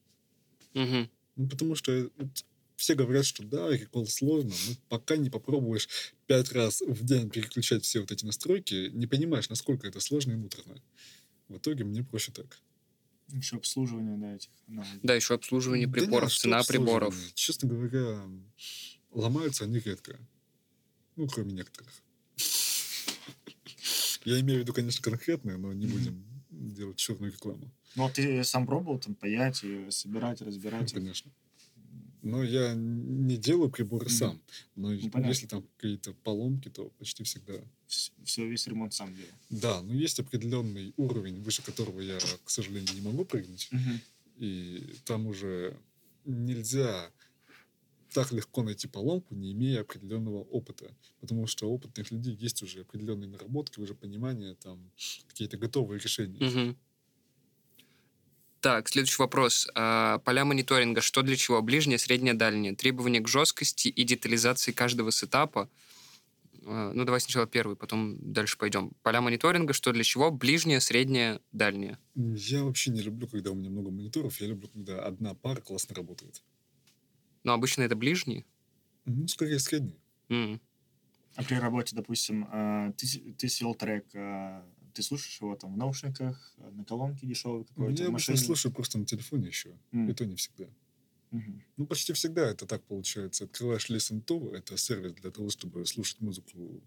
Мгм. Ну, потому что вот все говорят, что да, Recall сложно, но пока не попробуешь пять раз в день переключать все вот эти настройки, не понимаешь, насколько это сложно и муторно. В итоге мне проще так. Еще обслуживание, да, этих аналогов. Да, еще обслуживание Да приборов, нет, что цена приборов. Честно говоря, ломаются они редко. Ну, кроме некоторых. Я имею в виду, конечно, конкретные, но не будем делать черную рекламу. Ну, а ты сам пробовал там паять и собирать, разбирать? их? Конечно. Но я не делаю приборы Мгм. сам. Но Ну, понятно. если там какие-то поломки, то почти всегда. Все, весь ремонт сам делал. Да, но есть определенный уровень, выше которого я, к сожалению, не могу прыгнуть. Мгм. И там уже нельзя так легко найти поломку, не имея определенного опыта. Потому что у опытных людей есть уже определенные наработки, уже понимание, там какие-то готовые решения. Мгм. Так, следующий вопрос. А, поля мониторинга. Что для чего? Ближнее, среднее, дальнее. Требования к жесткости и детализации каждого сетапа. А, ну, давай сначала первый, потом дальше пойдем. Поля мониторинга. Что для чего? Ближнее, среднее, дальнее. Я вообще не люблю, когда у меня много мониторов. Я люблю, когда одна пара классно работает. Но обычно это ближние. Ну, скорее средние. М. А при работе, допустим, а, ты, ты свел трек, ты слушаешь его там в наушниках, а, на колонке дешевой какой-то, Я обычно слушаю просто на телефоне еще. М. И то не всегда. Мгм. Ну, почти всегда это так получается. Открываешь Listen to, это сервис для того, чтобы слушать музыку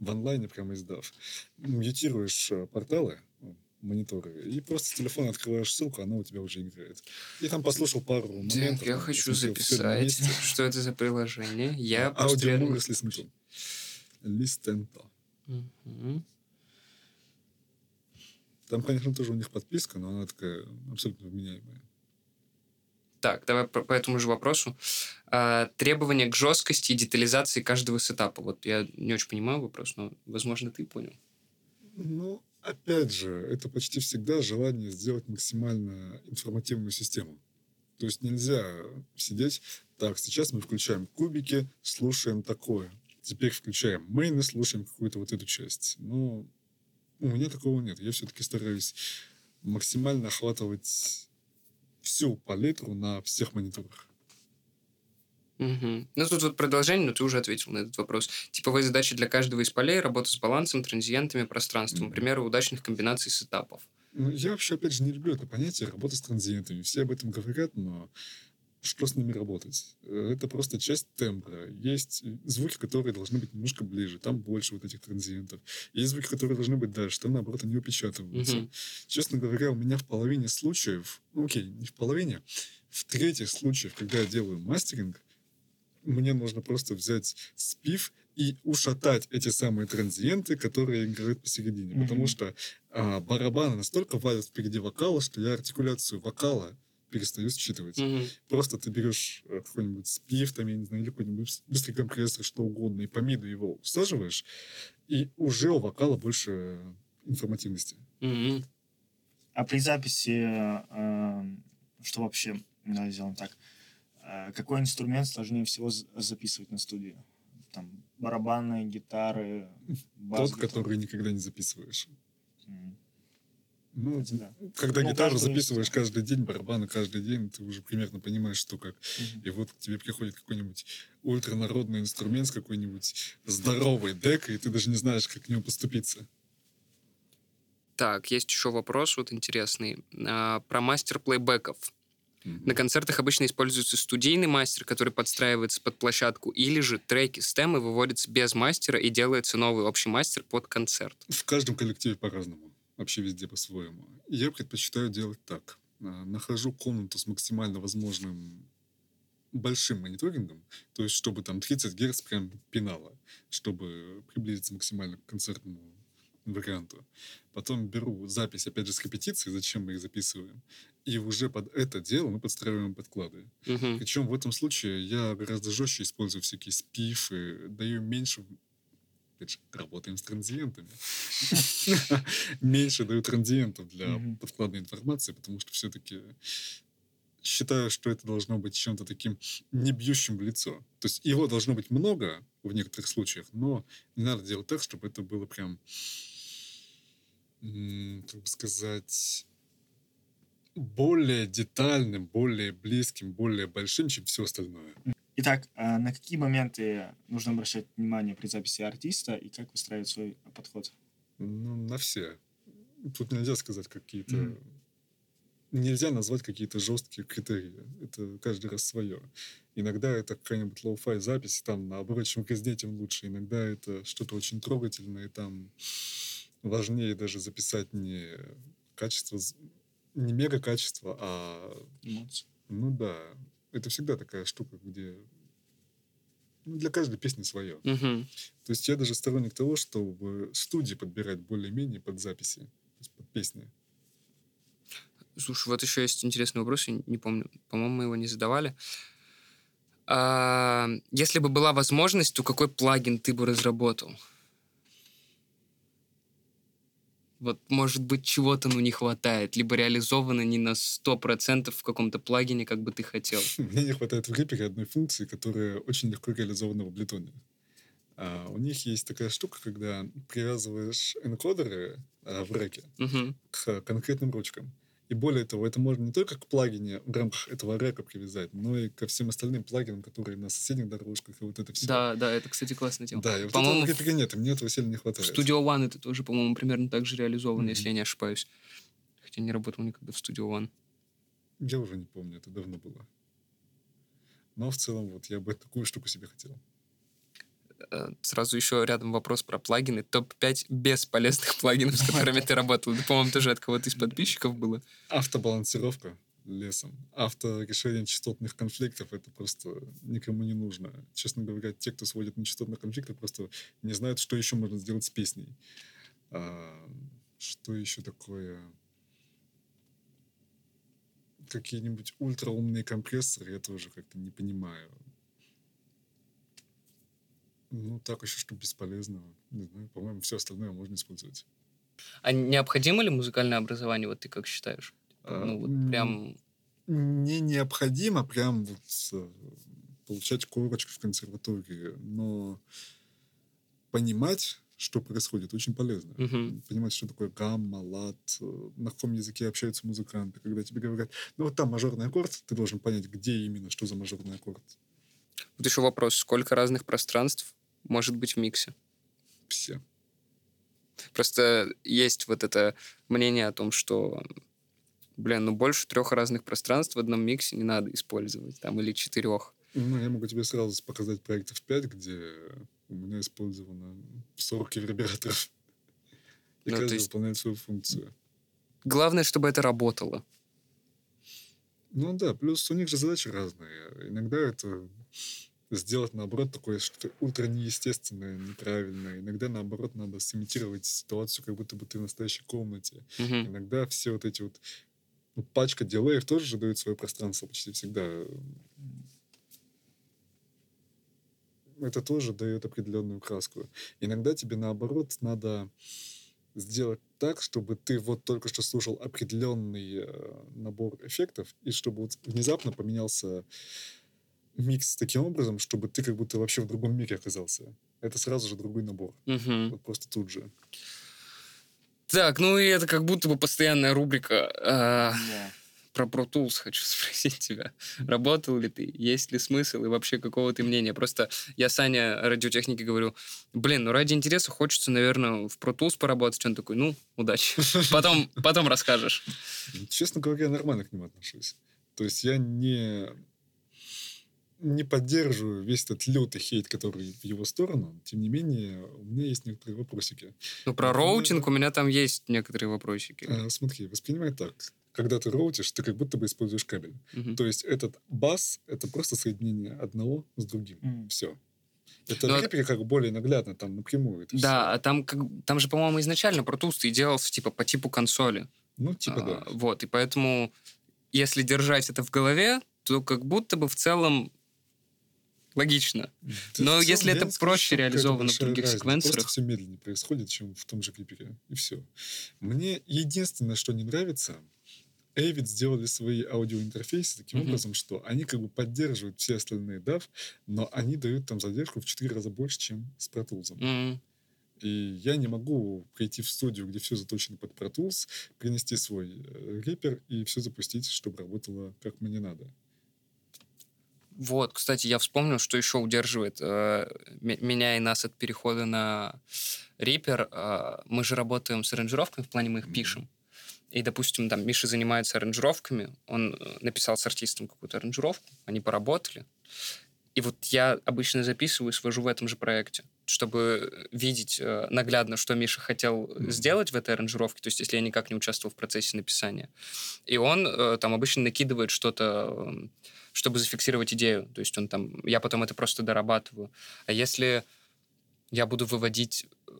в онлайне, прямо издав. Мьютируешь э, порталы, ну, мониторы, и просто с телефона открываешь ссылку, она у тебя уже играет. И там послушал пару моментов. Так, я там, хочу записать. Что это за приложение? Я А, Аудиомуры с Listen to. Listen to. Мгм. Там, конечно, тоже у них подписка, но она такая абсолютно вменяемая. Так, давай по, по этому же вопросу. А, требования к жесткости и детализации каждого сетапа. Вот я не очень понимаю вопрос, но, возможно, ты понял. Ну, опять же, это почти всегда желание сделать максимально информативную систему. То есть нельзя сидеть, так, сейчас мы включаем кубики, слушаем такое. Теперь включаем мейны, слушаем какую-то вот эту часть. Но у меня такого нет. Я все-таки стараюсь максимально охватывать всю палитру на всех мониторах. Мгм. Ну, тут вот продолжение, но ты уже ответил на этот вопрос. Типовые задачи для каждого из полей, работа с балансом, транзиентами, пространством. Примеры удачных комбинаций сетапов. Ну, я вообще, опять же, не люблю это понятие работы с транзиентами. Все об этом говорят, но что с ними работать? Э, Это просто часть тембра. Есть звуки, которые должны быть немножко ближе, там больше вот этих транзиентов. Есть звуки, которые должны быть дальше, там, наоборот, они упечатываются. Мгм. Честно говоря, у меня в половине случаев, ну, окей, не в половине, в трети случаев, когда я делаю мастеринг, мне нужно просто взять спив и ушатать эти самые транзиенты, которые играют посередине. Потому Мгм. что а, барабаны настолько валят впереди вокала, что я артикуляцию вокала перестаю считывать. Мгм. Просто ты берешь э, какой-нибудь спив, там, я не знаю, или какой-нибудь быс- быстрый компрессор, что угодно, и по миду его усаживаешь, и уже у вокала больше информативности. Мгм. А при записи, э, что вообще, давай сделаем так, э, какой инструмент сложнее всего записывать на студии? Там барабаны, гитары, бас. Тот, который никогда не записываешь. Ну, да. когда Ну, гитару каждый- записываешь каждый день, барабаны каждый день, ты уже примерно понимаешь, что как. Мгм. И вот к тебе приходит какой-нибудь ультранародный инструмент с какой-нибудь здоровой декой, и ты даже не знаешь, как к нему поступиться. Так, есть еще вопрос вот интересный. А, про мастер плейбеков. Мгм. На концертах обычно используется студийный мастер, который подстраивается под площадку, или же треки с темы выводятся без мастера и делается новый общий мастер под концерт. В каждом коллективе по-разному. Вообще везде по-своему. Я предпочитаю делать так. А, Нахожу комнату с максимально возможным большим мониторингом, то есть чтобы там 30 Гц прям пинало, чтобы приблизиться максимально к концертному варианту. Потом беру запись, опять же, с репетиции, зачем мы их записываем. И уже под это дело мы подстраиваем подклады. Мгм. Причем в этом случае я гораздо жестче использую всякие спифы, даю меньше опять же, работаем с транзиентами. Меньше даю транзиентов для подкладной информации, потому что все-таки считаю, что это должно быть чем-то таким не бьющим в лицо. То есть его должно быть много в некоторых случаях, но не надо делать так, чтобы это было прям, как бы сказать, более детальным, более близким, более большим, чем все остальное. Итак, а на какие моменты нужно обращать внимание при записи артиста и как выстраивать свой подход? Ну, на все. Тут нельзя сказать какие-то... Мгм. Нельзя назвать какие-то жесткие критерии. Это каждый раз свое. Иногда это какая-нибудь lo-fi запись, там, наоборот, чем грязнее, тем лучше. Иногда это что-то очень трогательное, и там важнее даже записать не качество, не мега качество, а Эмоции. ну да, это всегда такая штука, где ну, для каждой песни свое. Мгм. То есть я даже сторонник того, чтобы студии подбирать более-менее под записи, то есть под песни. Слушай, вот еще есть интересный вопрос, я не помню, по-моему, мы его не задавали. А, если бы была возможность, то какой плагин ты бы разработал? Вот, может быть, чего-то ну, не хватает, либо реализовано не на 100% в каком-то плагине, как бы ты хотел. Мне не хватает в Reaper одной функции, которая очень легко реализована в Ableton. А, у них есть такая штука, когда привязываешь энкодеры а, в реке Мгм. к конкретным ручкам. И более того, это можно не только к плагине в рамках этого река привязать, но и ко всем остальным плагинам, которые на соседних дорожках, и вот это все. Да, да, это, кстати, классная тема. Да, и вот По-моему, этого в нет, и мне этого сильно не В хватает. Studio One это тоже, по-моему, примерно так же реализовано, если Мгм. я не ошибаюсь. Хотя не работал никогда в Studio One. Я уже не помню, это давно было. Но в целом вот я бы такую штуку себе хотел. Э, Сразу еще рядом вопрос про плагины. Топ-5 бесполезных плагинов, с которыми ты работал. По-моему, тоже от кого-то из подписчиков было. Автобалансировка лесом. Авторешение частотных конфликтов это просто никому не нужно. Честно говоря, те, кто сводит на частотные конфликты, просто не знают, что еще можно сделать с песней. А, что еще такое? Какие-нибудь ультраумные компрессоры я тоже как-то не понимаю. Ну, так еще, что бесполезного. Не знаю, по-моему, все остальное можно использовать. А необходимо ли музыкальное образование, вот ты как считаешь? А, Ну, вот прям... не необходимо прям вот э, получать корочку в консерватории, но понимать, что происходит, очень полезно. Мгм. Понимать, что такое гамма, лад, э, на каком языке общаются музыканты. Когда тебе говорят, ну вот там мажорный аккорд, ты должен понять, где именно, что за мажорный аккорд. Вот еще вопрос. Сколько разных пространств может быть в миксе? Все. Просто есть вот это мнение о том, что, блин, ну больше трех разных пространств в одном миксе не надо использовать, там, или четырех. Ну, я могу тебе сразу показать проектов 5, где у меня использовано 40 ревербераторов. И Ну, каждый есть- выполняет свою функцию. Главное, чтобы это работало. Ну да, плюс у них же задачи разные. Иногда это сделать, наоборот, такое что-то ультра неестественное, неправильное. Иногда, наоборот, надо сымитировать ситуацию, как будто бы ты в настоящей комнате. Мгм. Иногда все вот эти вот... Ну, пачка дилеев тоже же дают свое пространство почти всегда. Это тоже дает определенную краску. Иногда тебе, наоборот, надо сделать так, чтобы ты вот только что слушал определенный э, набор эффектов, и чтобы вот внезапно поменялся микс таким образом, чтобы ты как будто вообще в другом мире оказался. Это сразу же другой набор. Мгм. Вот просто тут же. Так, ну и это как будто бы постоянная рубрика. а, Да. Про Pro Tools хочу спросить тебя. Работал ли ты? Есть ли смысл? И вообще, какого ты мнения? Просто я Саня радиотехники говорю, блин, ну ради интереса хочется, наверное, в Pro Tools поработать. Он такой, ну, удачи. Потом, потом расскажешь. Честно говоря, я нормально к ним отношусь. То есть я не, не поддерживаю весь этот лютый хейт, который в его сторону. Тем не менее, у меня есть некоторые вопросики. Ну, про Ну, роутинг у меня там есть некоторые вопросики. А, смотри, воспринимай так. Когда ты роутишь, ты как будто бы используешь кабель. Мгм. То есть этот бас — это просто соединение одного с другим. Мгм. Все. Это Но- в Reaper как бы более наглядно, там напрямую. Это Да, всё. а там, как, там же, по-моему, изначально Tools и делался типа по типу консоли. Ну, типа А, да. Вот, и поэтому, если держать это в голове, то как будто бы в целом логично. Да Но если это проще реализовано в других разница. секвенсорах. Просто все медленнее происходит, чем в том же Reaper. И все. Мне единственное, что не нравится, Avid сделали свои аудиоинтерфейсы таким Мгм. образом, что они как бы поддерживают все остальные DAW, но они дают там задержку в 4 раза больше, чем с Pro Tools. М, И я не могу прийти в студию, где все заточено под Pro Tools, принести свой э, Reaper и все запустить, чтобы работало как мне надо. Вот, кстати, я вспомнил, что еще удерживает э, меня и нас от перехода на Reaper. Э, мы же работаем с аранжировками, в плане мы их пишем. И, допустим, там Миша занимается аранжировками, он э, написал с артистом какую-то аранжировку, они поработали. И вот я обычно записываю и свожу в этом же проекте, чтобы видеть э, наглядно, что Миша хотел Мгм. сделать в этой аранжировке, то есть если я никак не участвовал в процессе написания. И он э, там обычно накидывает что-то, э, чтобы зафиксировать идею. То есть он там, я потом это просто дорабатываю. А если я буду выводить, э,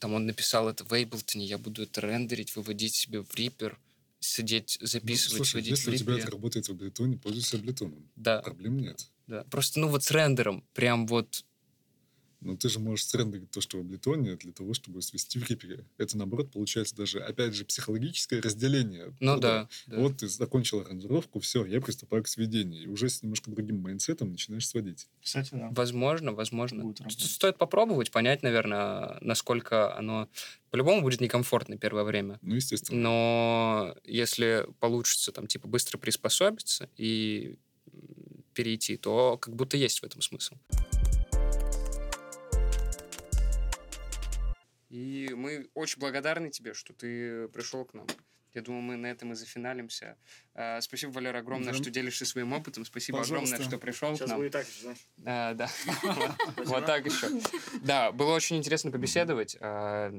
там он написал это в Ableton, я буду это рендерить, выводить себе в Reaper, сидеть, Ну, записывать, слушай, вводить если в у тебя Reaper. это работает в Ableton, пользуйся Ableton. Да, Проблем нет. да. Просто, ну вот с рендером, прям вот Но ты же можешь срендерить то, что в Ableton, для того, чтобы свести в Reaper. Это, наоборот, получается даже, опять же, психологическое разделение. Ну да. да. Вот ты закончил аранжировку, все, я приступаю к сведению. И уже с немножко другим майндсетом начинаешь сводить. Кстати, да. Возможно, возможно. Стоит попробовать, понять, наверное, насколько оно... По-любому будет некомфортно первое время. Ну, естественно. Но если получится там типа быстро приспособиться и перейти, то как будто есть в этом смысл. И мы очень благодарны тебе, что ты пришел к нам. Я думаю, мы на этом и зафиналимся. А, Спасибо, Валера, огромное, Да. что делишься своим опытом. Спасибо Пожалуйста. огромное, что пришел к Сейчас нам. будет так, знаешь. А, да. Вот так еще. Да, было очень интересно побеседовать. А,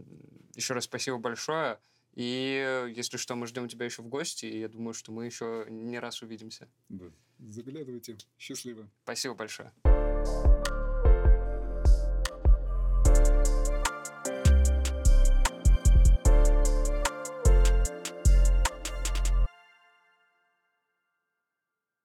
Еще раз спасибо большое. И если что, мы ждем тебя еще в гости. И я думаю, что мы еще не раз увидимся. Да. Заглядывайте. Счастливо. Спасибо большое.